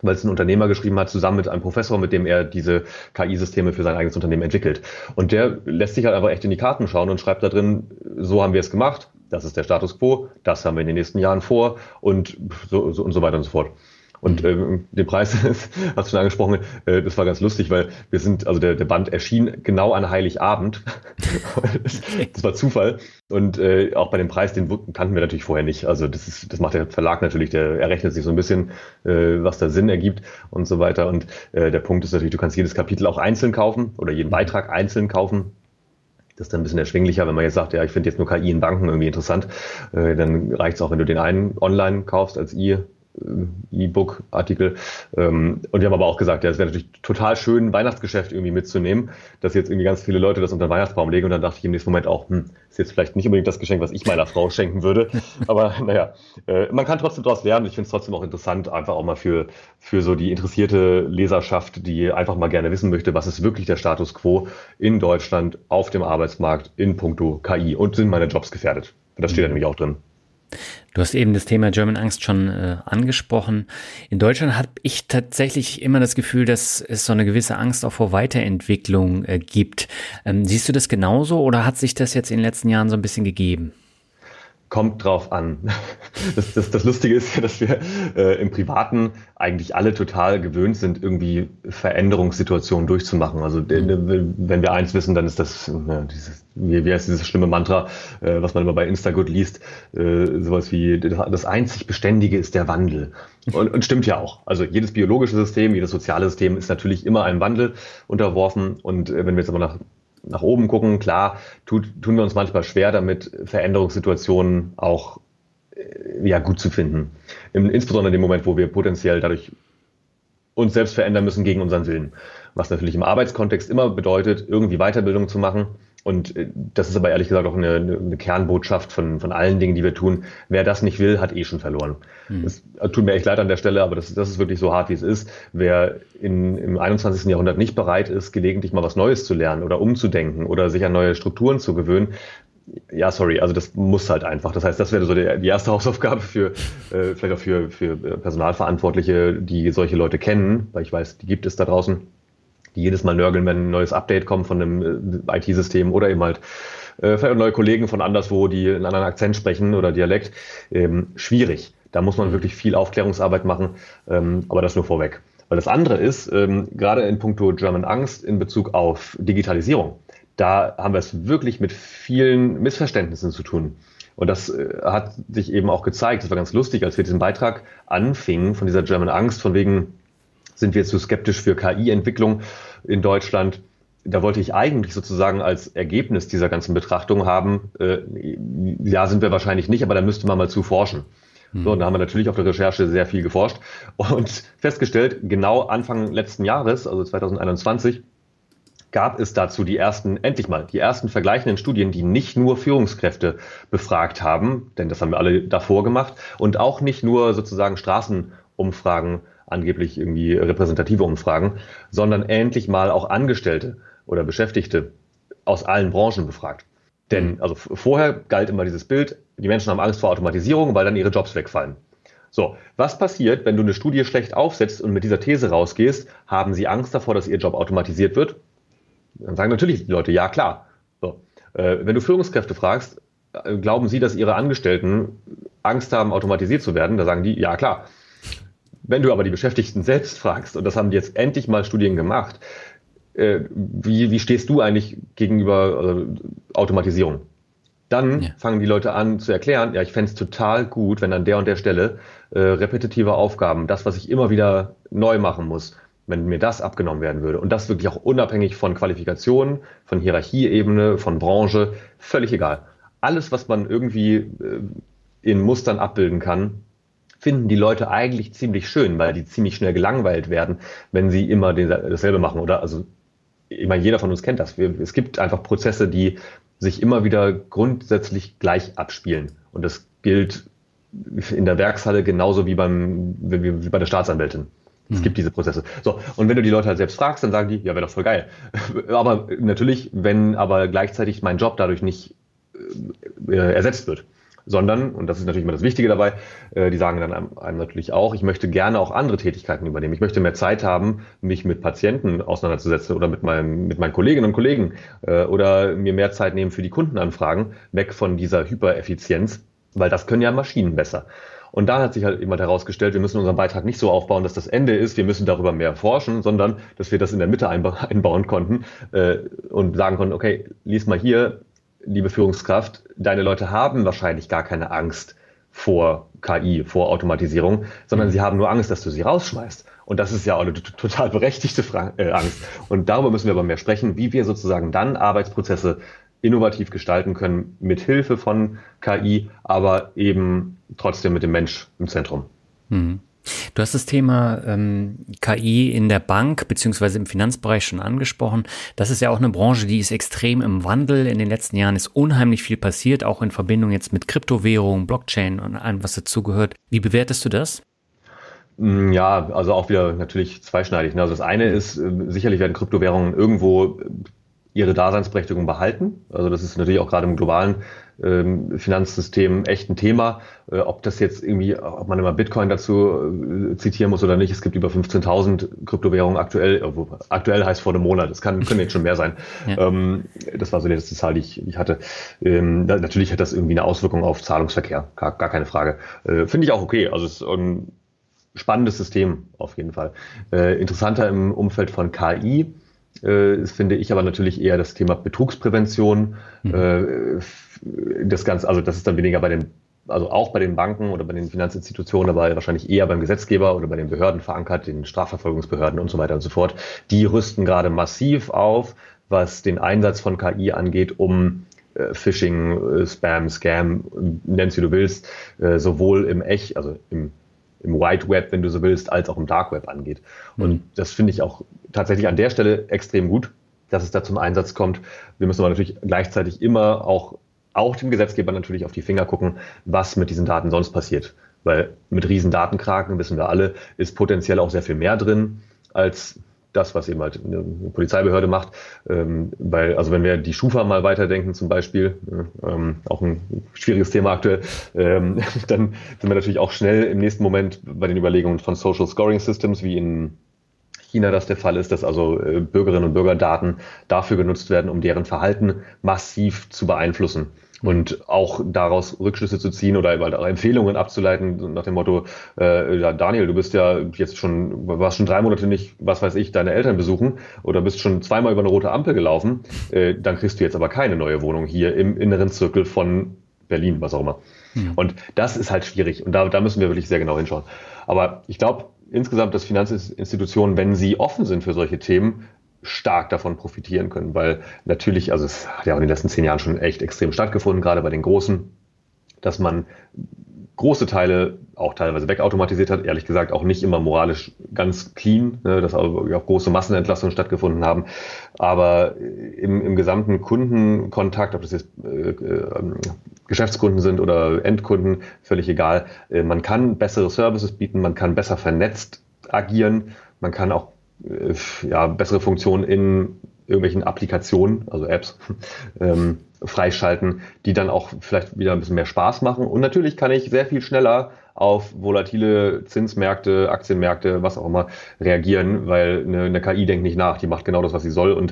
S2: weil es ein Unternehmer geschrieben hat, zusammen mit einem Professor, mit dem er diese KI-Systeme für sein eigenes Unternehmen entwickelt. Und der lässt sich halt einfach echt in die Karten schauen und schreibt da drin, so haben wir es gemacht, das ist der Status quo, das haben wir in den nächsten Jahren vor und so, so und so weiter und so fort. Und äh, den Preis hast du schon angesprochen, äh, das war ganz lustig, weil wir sind, also der, der Band erschien genau an Heiligabend. das war Zufall. Und äh, auch bei dem Preis, den kannten wir natürlich vorher nicht. Also das ist, das macht der Verlag natürlich, der errechnet sich so ein bisschen, äh, was da Sinn ergibt und so weiter. Und äh, der Punkt ist natürlich, du kannst jedes Kapitel auch einzeln kaufen oder jeden Beitrag einzeln kaufen. Das ist dann ein bisschen erschwinglicher, wenn man jetzt sagt, ja, ich finde jetzt nur KI in Banken irgendwie interessant, äh, dann reicht es auch, wenn du den einen online kaufst als I E-Book-Artikel. Ähm, und wir haben aber auch gesagt, ja, es wäre natürlich total schön, ein Weihnachtsgeschäft irgendwie mitzunehmen, dass jetzt irgendwie ganz viele Leute das unter den Weihnachtsbaum legen. Und dann dachte ich im nächsten Moment auch, hm, ist jetzt vielleicht nicht unbedingt das Geschenk, was ich meiner Frau schenken würde. Aber naja, äh, man kann trotzdem daraus lernen. Ich finde es trotzdem auch interessant, einfach auch mal für, für so die interessierte Leserschaft, die einfach mal gerne wissen möchte, was ist wirklich der Status quo in Deutschland auf dem Arbeitsmarkt in puncto KI und sind meine Jobs gefährdet. Das steht da nämlich auch drin.
S3: Du hast eben das Thema German Angst schon äh, angesprochen. In Deutschland habe ich tatsächlich immer das Gefühl, dass es so eine gewisse Angst auch vor Weiterentwicklung äh, gibt. Ähm, siehst du das genauso oder hat sich das jetzt in den letzten Jahren so ein bisschen gegeben?
S2: Kommt drauf an. Das, das, das Lustige ist ja, dass wir äh, im Privaten eigentlich alle total gewöhnt sind, irgendwie Veränderungssituationen durchzumachen. Also wenn wir eins wissen, dann ist das, ja, dieses, wie, wie heißt dieses schlimme Mantra, äh, was man immer bei Instagut liest, äh, sowas wie, das einzig Beständige ist der Wandel. Und, und stimmt ja auch. Also jedes biologische System, jedes soziale System ist natürlich immer einem Wandel unterworfen. Und äh, wenn wir jetzt aber nach nach oben gucken. Klar, tut, tun wir uns manchmal schwer damit, Veränderungssituationen auch äh, ja, gut zu finden. Im, insbesondere in dem Moment, wo wir potenziell dadurch uns selbst verändern müssen gegen unseren Willen. Was natürlich im Arbeitskontext immer bedeutet, irgendwie Weiterbildung zu machen und äh, das ist aber ehrlich gesagt auch eine, eine, Kernbotschaft von, von allen Dingen, die wir tun. Wer das nicht will, hat eh schon verloren. Mhm. Das tut mir echt leid an der Stelle, aber das, das ist wirklich so hart, wie es ist. Wer in, im 21. Jahrhundert nicht bereit ist, gelegentlich mal was Neues zu lernen oder umzudenken oder sich an neue Strukturen zu gewöhnen, ja, sorry, also das muss halt einfach. Das heißt, das wäre so die, die erste Hausaufgabe für, äh, vielleicht auch für, für Personalverantwortliche, die solche Leute kennen, weil ich weiß, die gibt es da draußen die jedes Mal nörgeln, wenn ein neues Update kommt von einem äh, IT-System oder eben halt äh, vielleicht neue Kollegen von anderswo, die einen anderen Akzent sprechen oder Dialekt. Ähm, schwierig. Da muss man mhm. wirklich viel Aufklärungsarbeit machen, ähm, aber das nur vorweg. Weil das andere ist, ähm, gerade in puncto German Angst in Bezug auf Digitalisierung, da haben wir es wirklich mit vielen Missverständnissen zu tun. Und das äh, hat sich eben auch gezeigt. Das war ganz lustig, als wir diesen Beitrag anfingen von dieser German Angst, von wegen, sind wir zu skeptisch für KI-Entwicklung in Deutschland. Da wollte ich eigentlich sozusagen als Ergebnis dieser ganzen Betrachtung haben, äh, ja, sind wir wahrscheinlich nicht, aber da müsste man mal zu forschen. Mhm. So, und da haben wir natürlich auf der Recherche sehr viel geforscht und festgestellt, genau Anfang letzten Jahres, also 2021, gab es dazu die ersten, endlich mal, die ersten vergleichenden Studien, die nicht nur Führungskräfte befragt haben, denn das haben wir alle davor gemacht, und auch nicht nur sozusagen Straßenumfragen angeblich irgendwie repräsentative Umfragen, sondern endlich mal auch Angestellte oder Beschäftigte aus allen Branchen befragt. Denn also vorher galt immer dieses Bild, die Menschen haben Angst vor Automatisierung, weil dann ihre Jobs wegfallen. So, was passiert, wenn du eine Studie schlecht aufsetzt und mit dieser These rausgehst, haben sie Angst davor, dass ihr Job automatisiert wird? Dann sagen natürlich die Leute, ja klar. So, äh, wenn du Führungskräfte fragst, äh, glauben sie, dass ihre Angestellten Angst haben, automatisiert zu werden? Da sagen die, ja klar. Wenn du aber die Beschäftigten selbst fragst, und das haben jetzt endlich mal Studien gemacht, äh, wie, wie stehst du eigentlich gegenüber äh, Automatisierung? Dann ja. fangen die Leute an zu erklären, ja, ich fände es total gut, wenn an der und der Stelle äh, repetitive Aufgaben, das, was ich immer wieder neu machen muss, wenn mir das abgenommen werden würde. Und das wirklich auch unabhängig von Qualifikationen, von Hierarchieebene, von Branche, völlig egal. Alles, was man irgendwie äh, in Mustern abbilden kann, finden die Leute eigentlich ziemlich schön, weil die ziemlich schnell gelangweilt werden, wenn sie immer dasselbe machen. Oder also, ich meine, jeder von uns kennt das. Wir, es gibt einfach Prozesse, die sich immer wieder grundsätzlich gleich abspielen. Und das gilt in der Werkshalle genauso wie beim wie, wie bei der Staatsanwältin. Es mhm. gibt diese Prozesse. So, und wenn du die Leute halt selbst fragst, dann sagen die, ja, wäre doch voll geil. aber natürlich, wenn aber gleichzeitig mein Job dadurch nicht äh, ersetzt wird sondern, und das ist natürlich immer das Wichtige dabei, äh, die sagen dann einem, natürlich auch, ich möchte gerne auch andere Tätigkeiten übernehmen. Ich möchte mehr Zeit haben, mich mit Patienten auseinanderzusetzen oder mit, meinem, mit meinen Kolleginnen und Kollegen äh, oder mir mehr Zeit nehmen für die Kundenanfragen, weg von dieser Hypereffizienz, weil das können ja Maschinen besser. Und da hat sich halt immer herausgestellt, wir müssen unseren Beitrag nicht so aufbauen, dass das Ende ist, wir müssen darüber mehr forschen, sondern dass wir das in der Mitte einbauen konnten äh, und sagen konnten, okay, lies mal hier, liebe Führungskraft, deine Leute haben wahrscheinlich gar keine Angst vor KI, vor Automatisierung, sondern mhm. sie haben nur Angst, dass du sie rausschmeißt. Und das ist ja auch eine total berechtigte Fra äh, Angst. Und darüber müssen wir aber mehr sprechen, wie wir sozusagen dann Arbeitsprozesse innovativ gestalten können, mit Hilfe von KI, aber eben trotzdem mit dem Mensch im Zentrum.
S3: Mhm. Du hast das Thema ähm, KI in der Bank beziehungsweise im Finanzbereich schon angesprochen. Das ist ja auch eine Branche, die ist extrem im Wandel. In den letzten Jahren ist unheimlich viel passiert, auch in Verbindung jetzt mit Kryptowährungen, Blockchain und allem, was dazugehört. Wie bewertest du das?
S2: Mm, ja, also auch wieder natürlich zweischneidig. Ne? Also das eine ist, äh, sicherlich werden Kryptowährungen irgendwo ihre Daseinsberechtigung behalten. Also das ist natürlich auch gerade im globalen Finanzsystem echt ein Thema. Äh, ob das jetzt irgendwie, ob man immer Bitcoin dazu äh, zitieren muss oder nicht, es gibt über 15.000 Kryptowährungen aktuell. Äh, aktuell heißt vor einem Monat, es kann, können jetzt schon mehr sein. Ja. Ähm, das war so die letzte Zahl, die ich, die ich hatte. Ähm, natürlich hat das irgendwie eine Auswirkung auf Zahlungsverkehr, gar, gar keine Frage. Finde ich auch okay. Also es ist ein spannendes System auf jeden Fall. Interessanter im Umfeld von KI äh, finde ich aber natürlich eher das Thema Betrugsprävention. Mhm. Äh, das Ganze, also das ist dann weniger bei den, also auch bei den Banken oder bei den Finanzinstitutionen, aber wahrscheinlich eher beim Gesetzgeber oder bei den Behörden verankert, den Strafverfolgungsbehörden und so weiter und so fort. Die rüsten gerade massiv auf, was den Einsatz von KI angeht, um äh, Phishing, äh, Spam, Scam, nennst wie du willst, sowohl im Echt, also im im White Web, wenn du so willst, als auch im Dark Web angeht. Und mhm. das finde ich auch tatsächlich an der Stelle extrem gut, dass es da zum Einsatz kommt. Wir müssen aber natürlich gleichzeitig immer auch, auch dem Gesetzgeber natürlich auf die Finger gucken, was mit diesen Daten sonst passiert. Weil mit riesen Datenkraken, wissen wir alle, ist potenziell auch sehr viel mehr drin, als das, was eben halt eine Polizeibehörde macht. Ähm, weil, also wenn wir die Schufa mal weiterdenken zum Beispiel, ähm, auch ein schwieriges Thema aktuell, ähm, dann sind wir natürlich auch schnell im nächsten Moment bei den Überlegungen von Social Scoring Systems, wie in China das der Fall ist, dass also äh, Bürgerinnen und Bürger Daten dafür genutzt werden, um deren Verhalten massiv zu beeinflussen und auch daraus Rückschlüsse zu ziehen oder halt auch Empfehlungen abzuleiten nach dem Motto, äh, ja, Daniel, du bist ja jetzt schon, warst schon drei Monate nicht, was weiß ich, deine Eltern besuchen oder bist schon zweimal über eine rote Ampel gelaufen, äh, dann kriegst du jetzt aber keine neue Wohnung hier im inneren Zirkel von Berlin, was auch immer. Mhm. Und das ist halt schwierig und da, da müssen wir wirklich sehr genau hinschauen. Aber ich glaube, insgesamt, dass Finanzinstitutionen, wenn sie offen sind für solche Themen, stark davon profitieren können, weil natürlich, also es hat ja auch in den letzten zehn Jahren schon echt extrem stattgefunden, gerade bei den Großen, dass man große Teile auch teilweise wegautomatisiert hat, ehrlich gesagt auch nicht immer moralisch ganz clean, ne, dass auch, große Massenentlassungen stattgefunden haben. Aber im, im gesamten Kundenkontakt, ob das jetzt äh, äh, Geschäftskunden sind oder Endkunden, völlig egal, äh, man kann bessere Services bieten, man kann besser vernetzt agieren, man kann auch äh, ja, bessere Funktionen in irgendwelchen Applikationen, also Apps, ähm, freischalten, die dann auch vielleicht wieder ein bisschen mehr Spaß machen. Und natürlich kann ich sehr viel schneller auf volatile Zinsmärkte, Aktienmärkte, was auch immer reagieren, weil eine, eine KI denkt nicht nach, die macht genau das, was sie soll. Und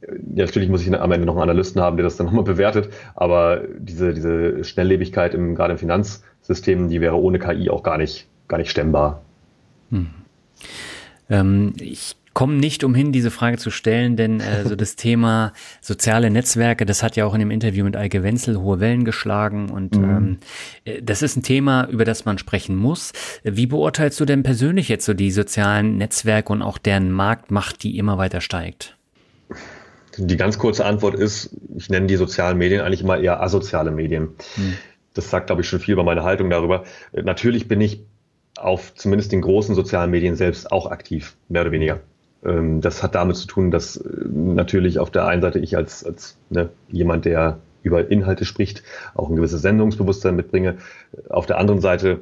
S2: äh, ja, natürlich muss ich am Ende noch einen Analysten haben, der das dann nochmal bewertet, aber diese, diese Schnelllebigkeit im, gerade im Finanzsystem, die wäre ohne KI auch gar nicht, gar nicht stemmbar. Hm.
S3: Ähm, ich komme nicht umhin, diese Frage zu stellen, denn äh, so das Thema soziale Netzwerke, das hat ja auch in dem Interview mit Eike Wenzel hohe Wellen geschlagen und mhm. ähm, äh, das ist ein Thema, über das man sprechen muss. Wie beurteilst du denn persönlich jetzt so die sozialen Netzwerke und auch deren Marktmacht, die immer weiter steigt?
S2: Die ganz kurze Antwort ist, ich nenne die sozialen Medien eigentlich immer eher asoziale Medien. Mhm. Das sagt, glaube ich, schon viel über meine Haltung darüber. Natürlich bin ich auf zumindest den großen sozialen Medien selbst auch aktiv, mehr oder weniger. Ähm, das hat damit zu tun, dass äh, natürlich auf der einen Seite ich als, als ne, jemand, der über Inhalte spricht, auch ein gewisses Sendungsbewusstsein mitbringe. Auf der anderen Seite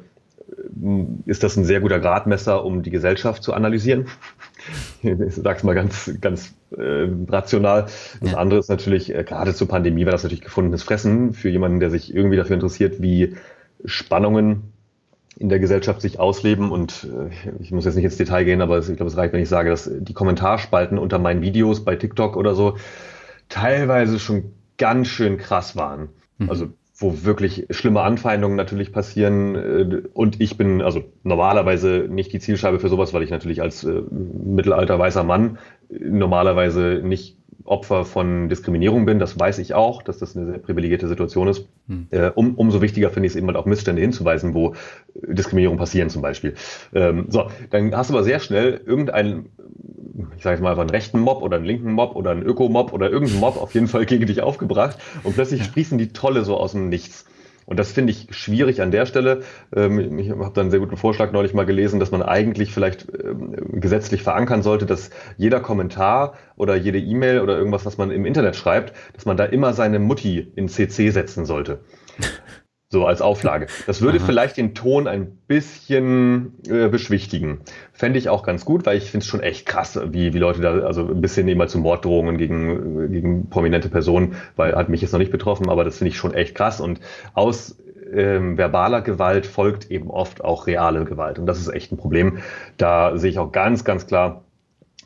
S2: ist das ein sehr guter Gradmesser, um die Gesellschaft zu analysieren. Ich sage es mal ganz, ganz äh, rational. Das ja. andere ist natürlich, äh, gerade zur Pandemie war das natürlich gefundenes Fressen für jemanden, der sich irgendwie dafür interessiert, wie Spannungen in der Gesellschaft sich ausleben. Und äh, ich muss jetzt nicht ins Detail gehen, aber ich glaube, es reicht, wenn ich sage, dass die Kommentarspalten unter meinen Videos bei TikTok oder so teilweise schon ganz schön krass waren. Mhm. Also wo wirklich schlimme Anfeindungen natürlich passieren. Äh, und ich bin also normalerweise nicht die Zielscheibe für sowas, weil ich natürlich als äh, mittelalter weißer Mann normalerweise nicht Opfer von Diskriminierung bin, das weiß ich auch, dass das eine sehr privilegierte Situation ist. Hm. Äh, um, umso wichtiger finde ich es eben halt auch Missstände hinzuweisen, wo Diskriminierung passieren zum Beispiel. Ähm, so, dann hast du aber sehr schnell irgendeinen, ich sage jetzt mal einfach einen rechten Mob oder einen linken Mob oder einen Ökomob oder irgendeinen Mob auf jeden Fall gegen dich aufgebracht und plötzlich sprießen die Tolle so aus dem Nichts. Und das finde ich schwierig an der Stelle. Ähm, ich habe da einen sehr guten Vorschlag neulich mal gelesen, dass man eigentlich vielleicht ähm, gesetzlich verankern sollte, dass jeder Kommentar oder jede E-Mail oder irgendwas, was man im Internet schreibt, dass man da immer seine Mutti in CC setzen sollte. So als Auflage. Das würde Aha. vielleicht den Ton ein bisschen äh, beschwichtigen. Fände ich auch ganz gut, weil ich finde es schon echt krass, wie, wie Leute da, also ein bisschen eben mal zu Morddrohungen gegen, gegen prominente Personen, weil hat mich jetzt noch nicht betroffen, aber das finde ich schon echt krass. Und aus ähm, verbaler Gewalt folgt eben oft auch reale Gewalt. Und das ist echt ein Problem. Da sehe ich auch ganz, ganz klar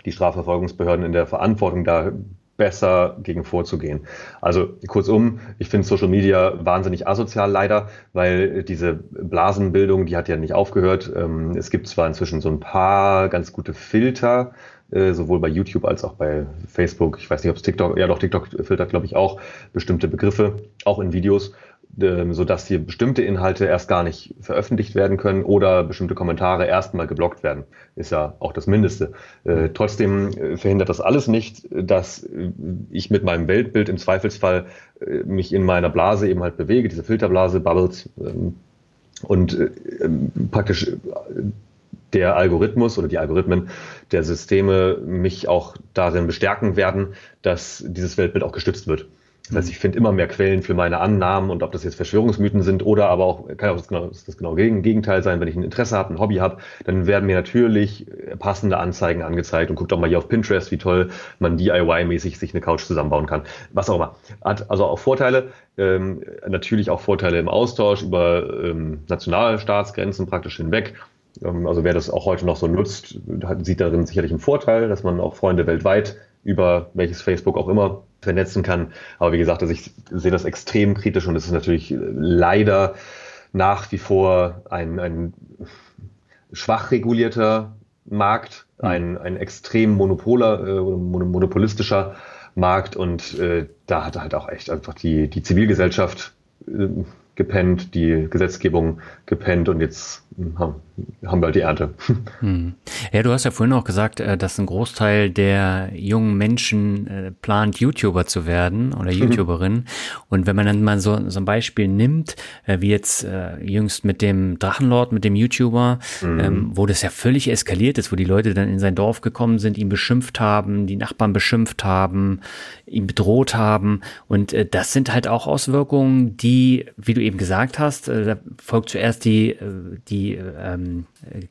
S2: die Strafverfolgungsbehörden in der Verantwortung, da besser gegen vorzugehen. Also kurzum, ich finde Social Media wahnsinnig asozial leider, weil diese Blasenbildung, die hat ja nicht aufgehört. Ähm, es gibt zwar inzwischen so ein paar ganz gute Filter, äh, sowohl bei YouTube als auch bei Facebook. Ich weiß nicht, ob es TikTok, ja doch, TikTok filtert, glaube ich, auch bestimmte Begriffe, auch in Videos. Ähm, sodass hier bestimmte Inhalte erst gar nicht veröffentlicht werden können oder bestimmte Kommentare erstmal geblockt werden. Ist ja auch das Mindeste. Äh, trotzdem äh, verhindert das alles nicht, dass äh, ich mit meinem Weltbild im Zweifelsfall äh, mich in meiner Blase eben halt bewege, diese Filterblase, Bubbles, ähm, und äh, ähm, praktisch der Algorithmus oder die Algorithmen der Systeme mich auch darin bestärken werden, dass dieses Weltbild auch gestützt wird. Das heißt, ich finde immer mehr Quellen für meine Annahmen und ob das jetzt Verschwörungsmythen sind oder aber auch, kann auch das genau das genau Gegenteil sein, wenn ich ein Interesse habe, ein Hobby habe, dann werden mir natürlich passende Anzeigen angezeigt und guckt doch mal hier auf Pinterest, wie toll man DIY-mäßig sich eine Couch zusammenbauen kann. Was auch immer. Hat also auch Vorteile, ähm, natürlich auch Vorteile im Austausch über ähm, Nationalstaatsgrenzen praktisch hinweg. Ähm, also wer das auch heute noch so nutzt, sieht darin sicherlich einen Vorteil, dass man auch Freunde weltweit über welches Facebook auch immer vernetzen kann. Aber wie gesagt, also ich sehe das extrem kritisch und es ist natürlich leider nach wie vor ein, ein schwach regulierter Markt, hm. ein, ein extrem monopoler, äh, monopolistischer Markt und äh, da hat halt auch echt einfach die, die Zivilgesellschaft äh, gepennt, die Gesetzgebung gepennt und jetzt haben, haben wir halt die Ernte.
S3: Hm. Ja, du hast ja vorhin auch gesagt, äh, dass ein Großteil der jungen Menschen äh, plant, YouTuber zu werden oder mhm. YouTuberin. Und wenn man dann mal so, so ein Beispiel nimmt, äh, wie jetzt jüngst mit dem Drachenlord, mit dem YouTuber, mhm. Ähm, wo das ja völlig eskaliert ist, wo die Leute dann in sein Dorf gekommen sind, ihn beschimpft haben, die Nachbarn beschimpft haben, ihn bedroht haben. Und das sind halt auch Auswirkungen, die, wie du eben gesagt hast, da folgt zuerst die, die ähm,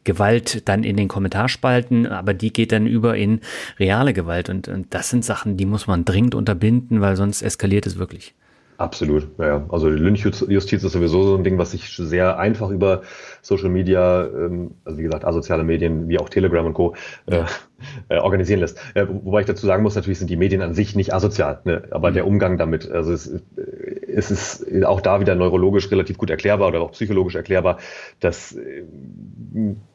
S3: Gewalt dann in den Kommentarspalten, aber die geht dann über in reale Gewalt. Und, und das sind Sachen, die muss man dringend unterbinden, weil sonst eskaliert es wirklich.
S2: Absolut, ja. Also die Lynchjustiz ist sowieso so ein Ding, was sich sehr einfach über Social Media, ähm, also wie gesagt, asoziale Medien wie auch Telegram und Co. Äh, äh, organisieren lässt. Äh, wobei ich dazu sagen muss, natürlich sind die Medien an sich nicht asozial, ne? aber mhm. der Umgang damit, also es, es ist auch da wieder neurologisch relativ gut erklärbar oder auch psychologisch erklärbar, dass äh,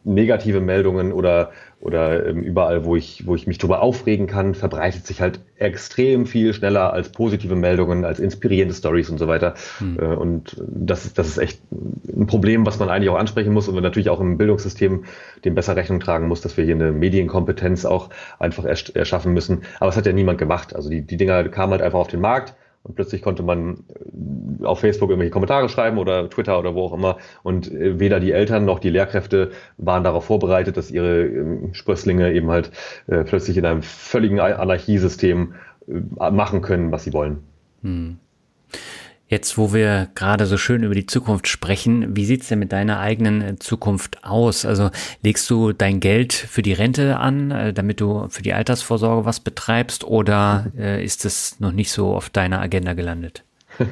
S2: negative Meldungen oder, oder ähm, überall, wo ich, wo ich mich darüber aufregen kann, verbreitet sich halt extrem viel schneller als positive Meldungen, als inspirierende Stories und so weiter. Hm. Äh, und das ist, das ist echt ein Problem, was man eigentlich auch ansprechen muss und natürlich auch im Bildungssystem dem besser Rechnung tragen muss, dass wir hier eine Medienkompetenz auch einfach erschaffen müssen. Aber es hat ja niemand gemacht. Also die, die Dinger kamen halt einfach auf den Markt und plötzlich konnte man äh, auf Facebook irgendwelche Kommentare schreiben oder Twitter oder wo auch immer. Und äh, weder die Eltern noch die Lehrkräfte waren darauf vorbereitet, dass ihre ähm, Sprösslinge eben halt äh, plötzlich in einem völligen Anarchiesystem machen können, was sie wollen. Hm.
S3: Jetzt, wo wir gerade so schön über die Zukunft sprechen, wie sieht's denn mit deiner eigenen äh, Zukunft aus? Also legst du dein Geld für die Rente an, äh, damit du für die Altersvorsorge was betreibst, oder äh, ist es noch nicht so auf deiner Agenda gelandet?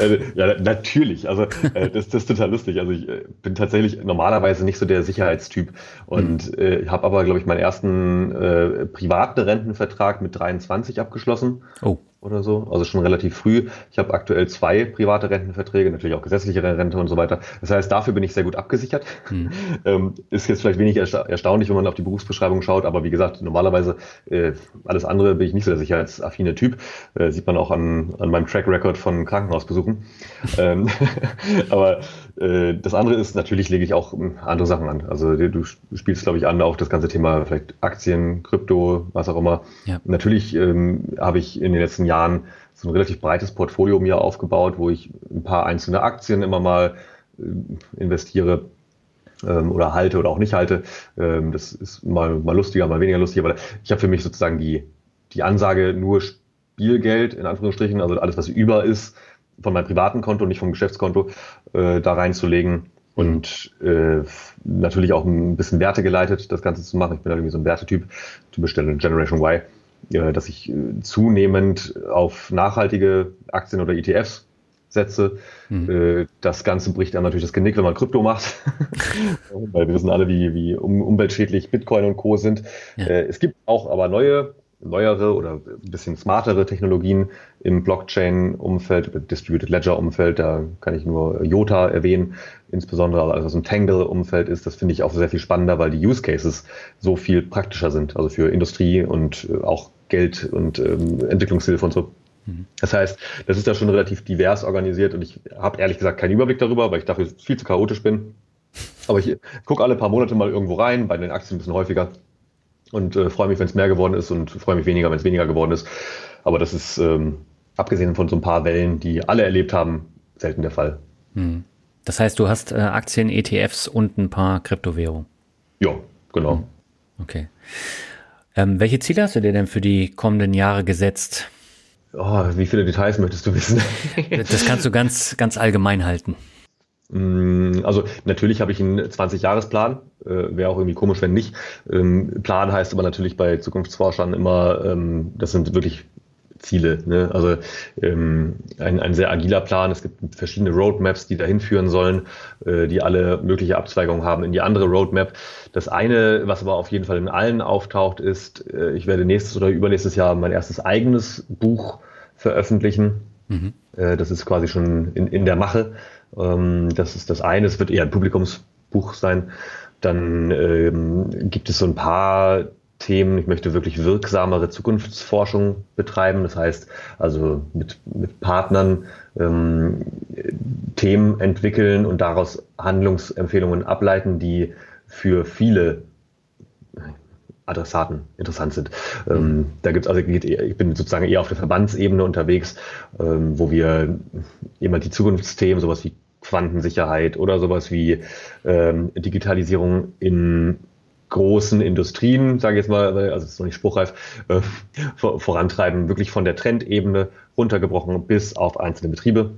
S2: Also, ja, natürlich. Also äh, das, das ist total lustig. Also ich äh, bin tatsächlich normalerweise nicht so der Sicherheitstyp und mhm. äh, habe aber, glaube ich, meinen ersten privaten Rentenvertrag mit 23 abgeschlossen. Oh oder so, also schon relativ früh. Ich habe aktuell zwei private Rentenverträge, natürlich auch gesetzliche Rente und so weiter. Das heißt, dafür bin ich sehr gut abgesichert. Hm. Ähm, ist jetzt vielleicht wenig ersta erstaunlich, wenn man auf die Berufsbeschreibung schaut, aber wie gesagt, normalerweise äh, alles andere bin ich nicht so der sicherheitsaffine Typ. Äh, sieht man auch an, an meinem Track Record von Krankenhausbesuchen. ähm, aber das andere ist, natürlich lege ich auch andere Sachen an. Also du spielst, glaube ich, an auch das ganze Thema vielleicht Aktien, Krypto, was auch immer. Ja. Natürlich ähm, habe ich in den letzten Jahren so ein relativ breites Portfolio mir aufgebaut, wo ich ein paar einzelne Aktien immer mal äh, investiere ähm, oder halte oder auch nicht halte. Ähm, das ist mal, mal lustiger, mal weniger lustig, aber ich habe für mich sozusagen die, die Ansage nur Spielgeld, in Anführungsstrichen, also alles, was über ist, von meinem privaten Konto, nicht vom Geschäftskonto, äh, da reinzulegen und äh, natürlich auch ein bisschen Werte geleitet, das Ganze zu machen. Ich bin halt irgendwie so ein Wertetyp, typisch Generation Y dass ich äh, zunehmend auf nachhaltige Aktien oder ETFs setze. Mhm. Äh, das Ganze bricht dann natürlich das Genick, wenn man Krypto macht, weil wir wissen alle, wie, wie umweltschädlich Bitcoin und Co. sind. Ja. Äh, es gibt auch aber neue neuere oder ein bisschen smartere Technologien im Blockchain-Umfeld, Distributed Ledger-Umfeld. Da kann ich nur IOTA erwähnen, insbesondere alles, was im Tangle-Umfeld ist. Das finde ich auch sehr viel spannender, weil die Use Cases so viel praktischer sind, also für Industrie und äh, auch Geld und ähm, Entwicklungshilfe und so. Mhm. Das heißt, das ist da schon relativ divers organisiert und ich habe ehrlich gesagt keinen Überblick darüber, weil ich dafür viel zu chaotisch bin. Aber ich gucke alle paar Monate mal irgendwo rein, bei den Aktien ein bisschen häufiger und äh, freue mich, wenn es mehr geworden ist und freue mich weniger, wenn es weniger geworden ist. Aber das ist, ähm, abgesehen von so ein paar Wellen, die alle erlebt haben, selten der Fall. Hm.
S3: Das heißt, du hast äh, Aktien, ETFs und ein paar Kryptowährungen.
S2: Ja, genau. Hm.
S3: Okay. Ähm, welche Ziele hast du dir denn für die kommenden Jahre gesetzt?
S2: Oh, wie viele Details möchtest du wissen?
S3: das kannst du ganz, ganz allgemein halten.
S2: Mm, also natürlich habe ich einen 20-Jahres-Plan, äh, wäre auch irgendwie komisch, wenn nicht. Ähm, Plan heißt aber natürlich bei Zukunftsforschern immer, ähm, das sind wirklich Ziele. Ne? Also ähm, ein, ein sehr agiler Plan. Es gibt verschiedene Roadmaps, die dahin führen sollen, äh, die alle mögliche Abzweigungen haben in die andere Roadmap. Das eine, was aber auf jeden Fall in allen auftaucht, ist, äh, ich werde nächstes oder übernächstes Jahr mein erstes eigenes Buch veröffentlichen. Mhm. Äh, das ist quasi schon in, in der Mache. Ähm, das ist das eine. Es wird eher ein Publikumsbuch sein. Dann ähm, gibt es so ein paar Themen. Ich möchte wirklich wirksamere Zukunftsforschung betreiben. Das heißt, also mit, mit Partnern ähm, Themen entwickeln und daraus Handlungsempfehlungen ableiten, die für viele Adressaten interessant sind. Ähm, da gibt's also ich bin sozusagen eher auf der Verbandsebene unterwegs, ähm, wo wir immer die Zukunftsthemen, sowas wie Quantensicherheit oder sowas wie ähm, Digitalisierung in großen Industrien, sage ich jetzt mal, also es ist noch nicht spruchreif, äh, vorantreiben, wirklich von der Trendebene runtergebrochen bis auf einzelne Betriebe.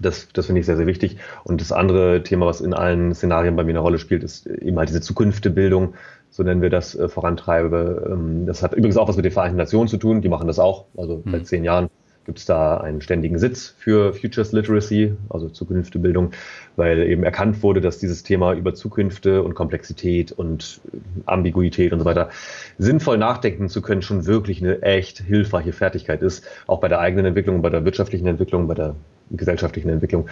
S2: Das, das finde ich sehr, sehr wichtig. Und das andere Thema, was in allen Szenarien bei mir eine Rolle spielt, ist eben halt diese Zukunftebildung, so nennen wir das, äh, vorantreibe. Ähm, das hat übrigens auch was mit den Vereinten Nationen zu tun, die machen das auch. Also mhm. seit zehn Jahren gibt es da einen ständigen Sitz für Futures Literacy, also Zukunftebildung, weil eben erkannt wurde, dass dieses Thema über Zukünfte und Komplexität und Ambiguität und so weiter sinnvoll nachdenken zu können, schon wirklich eine echt hilfreiche Fertigkeit ist, auch bei der eigenen Entwicklung, bei der wirtschaftlichen Entwicklung, bei der gesellschaftlichen Entwicklung.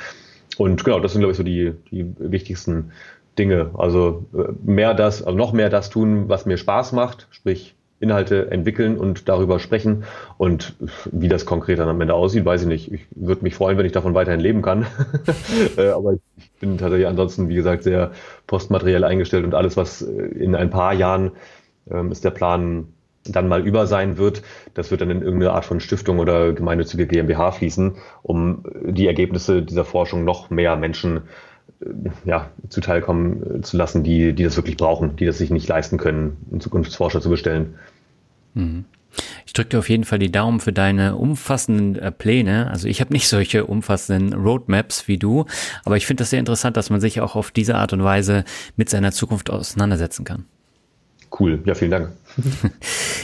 S2: Und genau, das sind, glaube ich, so die, die wichtigsten Dinge. Also äh, mehr das, also noch mehr das tun, was mir Spaß macht, sprich Inhalte entwickeln und darüber sprechen. Und wie das konkret dann am Ende aussieht, weiß ich nicht. Ich würde mich freuen, wenn ich davon weiterhin leben kann. Äh, aber ich bin tatsächlich ansonsten, wie gesagt, sehr postmateriell eingestellt und alles, was äh, in ein paar Jahren ähm, ist der Plan, dann mal über sein wird, das wird dann in irgendeine Art von Stiftung oder gemeinnützige GmbH fließen, um die Ergebnisse dieser Forschung noch mehr Menschen ja, zuteilkommen äh, zu lassen, die, die das wirklich brauchen, die das sich nicht leisten können, einen Zukunftsforscher zu bestellen.
S3: Mhm. Ich drücke dir auf jeden Fall die Daumen für deine umfassenden äh, Pläne. Also ich habe nicht solche umfassenden Roadmaps wie du, aber ich finde das sehr interessant, dass man sich auch auf diese Art und Weise mit seiner Zukunft auseinandersetzen kann.
S2: Cool, ja, vielen Dank.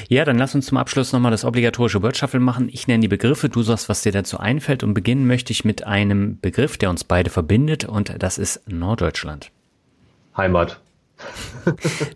S3: Ja, dann lass uns zum Abschluss nochmal das obligatorische Word Shuffle machen. Ich nenne die Begriffe, du sagst, was dir dazu einfällt und beginnen möchte ich mit einem Begriff, der uns beide verbindet und das ist Norddeutschland.
S2: Heimat.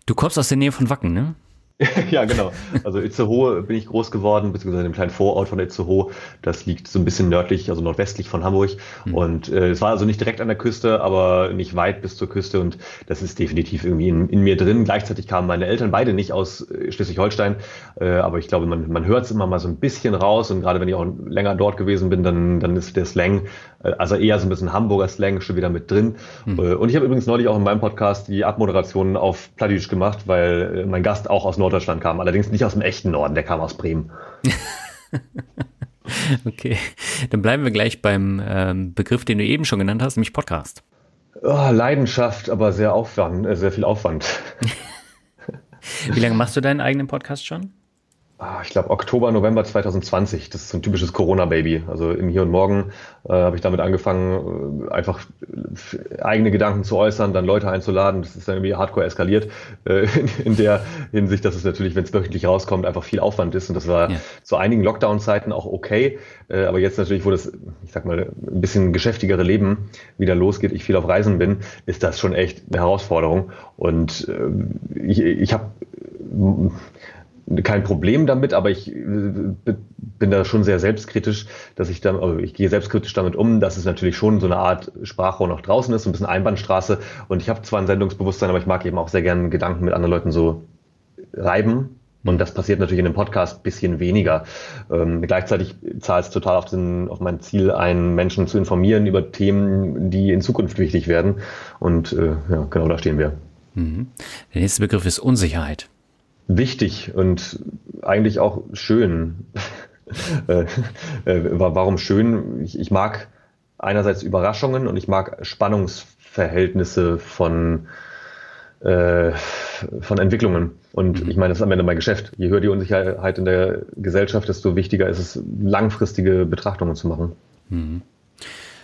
S3: du kommst aus der Nähe von Wacken, ne?
S2: ja, genau. Also Itzehoe bin ich groß geworden, beziehungsweise im kleinen Vorort von Itzehoe. Das liegt so ein bisschen nördlich, also nordwestlich von Hamburg. Mhm. Und äh, es war also nicht direkt an der Küste, aber nicht weit bis zur Küste. Und das ist definitiv irgendwie in, in mir drin. Gleichzeitig kamen meine Eltern beide nicht aus äh, Schleswig-Holstein. Äh, aber ich glaube, man, man hört es immer mal so ein bisschen raus. Und gerade wenn ich auch länger dort gewesen bin, dann, dann ist der Slang, also eher so ein bisschen Hamburger Slang schon wieder mit drin. Mhm. Äh, und ich habe übrigens neulich auch in meinem Podcast die Abmoderation auf Plattdeutsch gemacht, weil äh, mein Gast auch aus Nord Norddeutschland kam. Allerdings nicht aus dem echten Norden, der kam aus Bremen.
S3: okay, dann bleiben wir gleich beim ähm, Begriff, den du eben schon genannt hast, nämlich Podcast.
S2: Oh, Leidenschaft, aber sehr Aufwand, äh, sehr viel Aufwand.
S3: Wie lange machst du deinen eigenen Podcast schon?
S2: Ah, ich glaube, Oktober, November 2020. Das ist so ein typisches Corona-Baby. Also im Hier und Morgen äh, habe ich damit angefangen, äh, einfach eigene Gedanken zu äußern, dann Leute einzuladen. Das ist dann irgendwie hardcore eskaliert. Äh, in, in, der Hinsicht, dass es natürlich, wenn es wöchentlich rauskommt, einfach viel Aufwand ist. Und das war ja. zu einigen Lockdown-Zeiten auch okay. Äh, aber jetzt natürlich, wo das, ich sag mal, ein bisschen geschäftigere Leben wieder losgeht, ich viel auf Reisen bin, ist das schon echt eine Herausforderung. Und äh, ich, ich habe kein Problem damit, aber ich äh, bin da schon sehr selbstkritisch, dass ich dann, also ich gehe selbstkritisch damit um, dass es natürlich schon so eine Art Sprachrohr noch draußen ist, so ein bisschen Einbahnstraße. Und ich habe zwar ein Sendungsbewusstsein, aber ich mag eben auch sehr gerne Gedanken mit anderen Leuten so reiben. Und das passiert natürlich in einem Podcast bisschen weniger. Ähm, gleichzeitig zahlt es total auf, den, auf mein Ziel ein, Menschen zu informieren über Themen, die in Zukunft wichtig werden. Und äh, ja, genau da stehen wir.
S3: Mhm. Der nächste Begriff ist Unsicherheit
S2: wichtig und eigentlich auch schön. Äh, äh, warum schön? Ich, ich, mag einerseits Überraschungen und ich mag Spannungsverhältnisse von, äh, von Entwicklungen. Und mhm. ich meine, das ist am Ende mein Geschäft. Je höher die Unsicherheit in der Gesellschaft, desto wichtiger ist es, langfristige Betrachtungen zu machen. Mhm.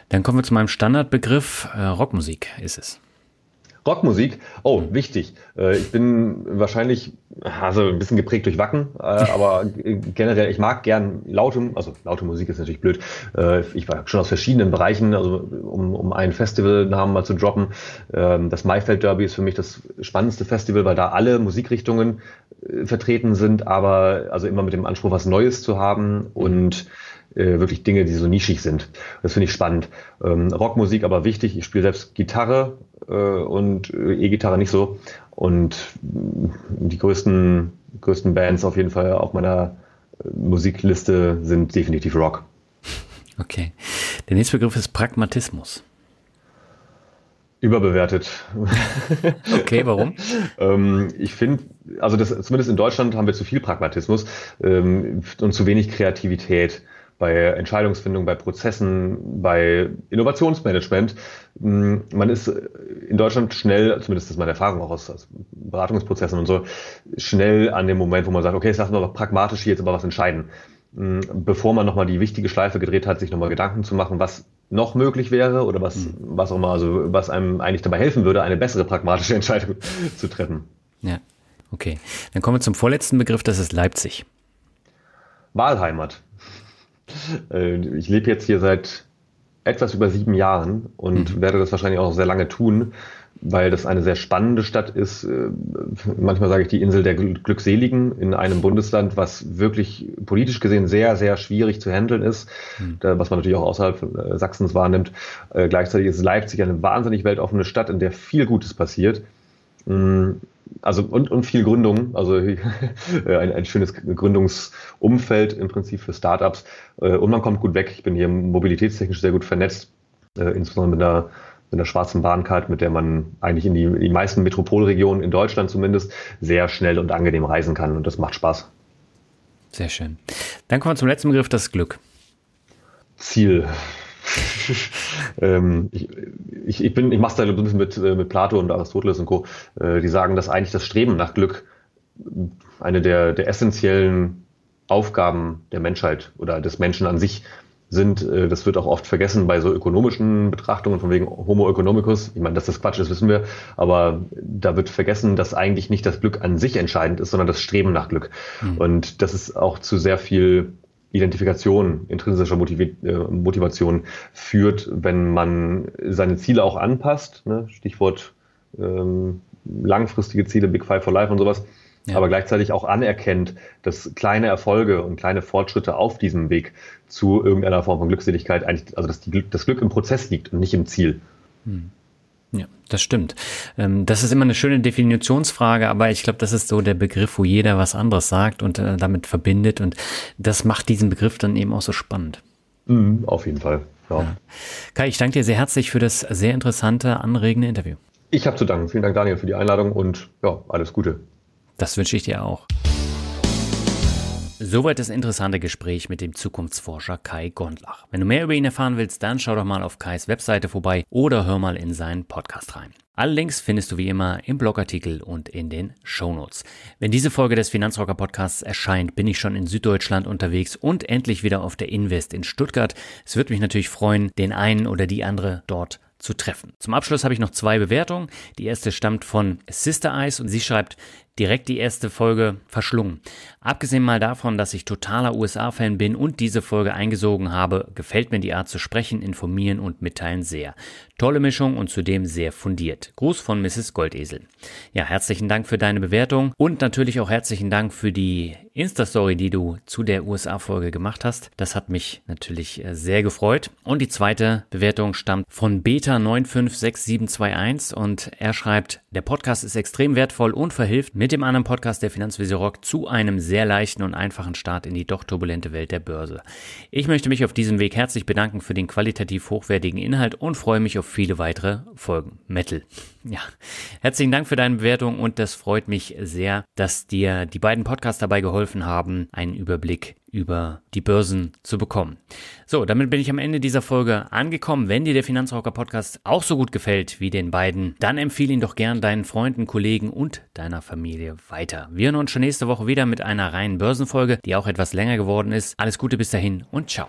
S3: Dann kommen wir zu meinem Standardbegriff. Äh, Rockmusik ist es.
S2: Rockmusik, oh, wichtig. Äh, ich bin wahrscheinlich, also ein bisschen geprägt durch Wacken, äh, aber generell, ich mag gern laute, also laute Musik ist natürlich blöd. Äh, ich war schon aus verschiedenen Bereichen, also um, um einen Festivalnamen mal zu droppen. Ähm, das Maifeld Derby ist für mich das spannendste Festival, weil da alle Musikrichtungen vertreten sind, aber also immer mit dem Anspruch, was Neues zu haben und wirklich Dinge, die so nischig sind. Das finde ich spannend. Ähm, Rockmusik aber wichtig. Ich spiele selbst Gitarre und äh, E-Gitarre nicht so. Und die größten, größten Bands auf jeden Fall auf meiner äh, Musikliste sind definitiv Rock.
S3: Okay. Der nächste Begriff ist Pragmatismus.
S2: Überbewertet.
S3: Okay, warum?
S2: ähm, ich finde, also das, zumindest in Deutschland haben wir zu viel Pragmatismus ähm, und zu wenig Kreativität bei Entscheidungsfindung, bei Prozessen, bei Innovationsmanagement. Hm, man ist in Deutschland schnell, zumindest ist meine Erfahrung auch aus, aus Beratungsprozessen und so, schnell an dem Moment, wo man sagt, okay, jetzt lassen wir pragmatisch hier jetzt aber was entscheiden. Hm, bevor man nochmal die wichtige Schleife gedreht hat, sich nochmal Gedanken zu machen, was noch möglich wäre oder was, mhm. was auch immer, also was einem eigentlich dabei helfen würde, eine bessere pragmatische Entscheidung zu treffen.
S3: Ja, okay. Dann kommen wir zum vorletzten Begriff, das ist Leipzig.
S2: Wahlheimat. Äh, ich lebe jetzt hier seit etwas über sieben Jahren und mhm. werde das wahrscheinlich auch noch sehr lange tun, weil das eine sehr spannende Stadt ist. Äh, manchmal sage ich die Insel der Glückseligen in einem Bundesland, was wirklich politisch gesehen sehr, sehr schwierig zu handeln ist, mhm. was man natürlich auch außerhalb äh, Sachsens wahrnimmt. Gleichzeitig ist Leipzig eine wahnsinnig weltoffene Stadt, in der viel Gutes passiert. Also und, und viel Gründung, also ein, ein schönes Gründungsumfeld im Prinzip für Startups äh, und man kommt gut weg. Ich bin hier mobilitätstechnisch sehr gut vernetzt, äh, insbesondere mit einer, mit einer schwarzen Bahncard, mit der man eigentlich in die, in die meisten Metropolregionen in Deutschland zumindest sehr schnell und angenehm reisen kann und das macht Spaß.
S3: Sehr schön. Dann kommen wir zum letzten Begriff, das Glück.
S2: Ziel. ähm, ich, ich, ich, bin, ich mache es da ein bisschen mit, äh, mit Plato und Aristoteles und Co. Äh, die sagen, dass eigentlich das Streben nach Glück eine der, der essentiellen Aufgaben der Menschheit oder des Menschen an sich sind. Äh, das wird auch oft vergessen bei so ökonomischen Betrachtungen von wegen Homo economicus. Ich meine, dass das Quatsch ist, wissen wir. Aber da wird vergessen, dass eigentlich nicht das Glück an sich entscheidend ist, sondern das Streben nach Glück. Mhm. Und das ist auch zu sehr viel Identifikation, intrinsischer Motiv äh, Motivation führt, wenn man seine Ziele auch anpasst. Ne? Stichwort ähm, langfristige Ziele, Big Five for Life und sowas ja. aber gleichzeitig auch anerkennt, dass kleine Erfolge und kleine Fortschritte auf diesem Weg zu irgendeiner Form von Glückseligkeit eigentlich, also dass die, das Glück im Prozess liegt und nicht im Ziel. Hm.
S3: Ja, das stimmt. Ähm, das ist immer eine schöne Definitionsfrage, aber ich glaube, das ist so der Begriff, wo jeder was anderes sagt und äh, damit verbindet und das macht diesen Begriff dann eben auch so spannend.
S2: Mhm, auf jeden Fall. Ja. Ja.
S3: Kai, ich danke dir sehr herzlich für das sehr interessante, anregende Interview.
S2: Ich habe zu danken. Vielen Dank, Daniel, für die Einladung und ja, alles Gute.
S3: Das wünsche ich dir auch. Soweit das interessante Gespräch mit dem Zukunftsforscher Kai Gondlach. Wenn du mehr über ihn erfahren willst, dann schau doch mal auf Kais Webseite vorbei oder hör mal in seinen Podcast rein. Alle Links findest du wie immer im Blogartikel und in den Shownotes. Wenn diese Folge des Finanzrocker Podcasts erscheint, bin ich schon in Süddeutschland unterwegs und endlich wieder auf der Invest in Stuttgart. Es würde mich natürlich freuen, den einen oder die andere dort zu treffen. Zum Abschluss habe ich noch zwei Bewertungen. Die erste stammt von Sister Eyes und sie schreibt, direkt die erste Folge verschlungen. Abgesehen mal davon, dass ich totaler USA-Fan bin und diese Folge eingesogen habe, gefällt mir die Art zu sprechen, informieren und mitteilen sehr. Tolle Mischung und zudem sehr fundiert. Gruß von Mrs. Goldesel. Ja, herzlichen Dank für deine Bewertung und natürlich auch herzlichen Dank für die Insta-Story, die du zu der USA-Folge gemacht hast. Das hat mich natürlich äh, sehr gefreut. Und die zweite Bewertung stammt von Beta956721 und er schreibt, der Podcast ist extrem wertvoll und verhilft mit dem anderen Podcast der Finanzvisier Rock zu einem sehr leichten und einfachen Start in die doch turbulente Welt der Börse. Ich möchte mich auf diesem Weg herzlich bedanken für den qualitativ hochwertigen Inhalt und freue mich auf viele weitere Folgen. Metal. Ja, herzlichen Dank für deine Bewertung und das freut mich sehr, dass dir die beiden Podcasts dabei geholfen haben, einen Überblick über die Börsen zu bekommen. So, damit bin ich am Ende dieser Folge angekommen. Wenn dir der Finanzrocker Podcast auch so gut gefällt wie den beiden, dann empfehle ihn doch gern deinen Freunden, Kollegen und deiner Familie weiter. Wir hören uns schon nächste Woche wieder mit einer reinen Börsenfolge, die auch etwas länger geworden ist. Alles Gute bis dahin und ciao.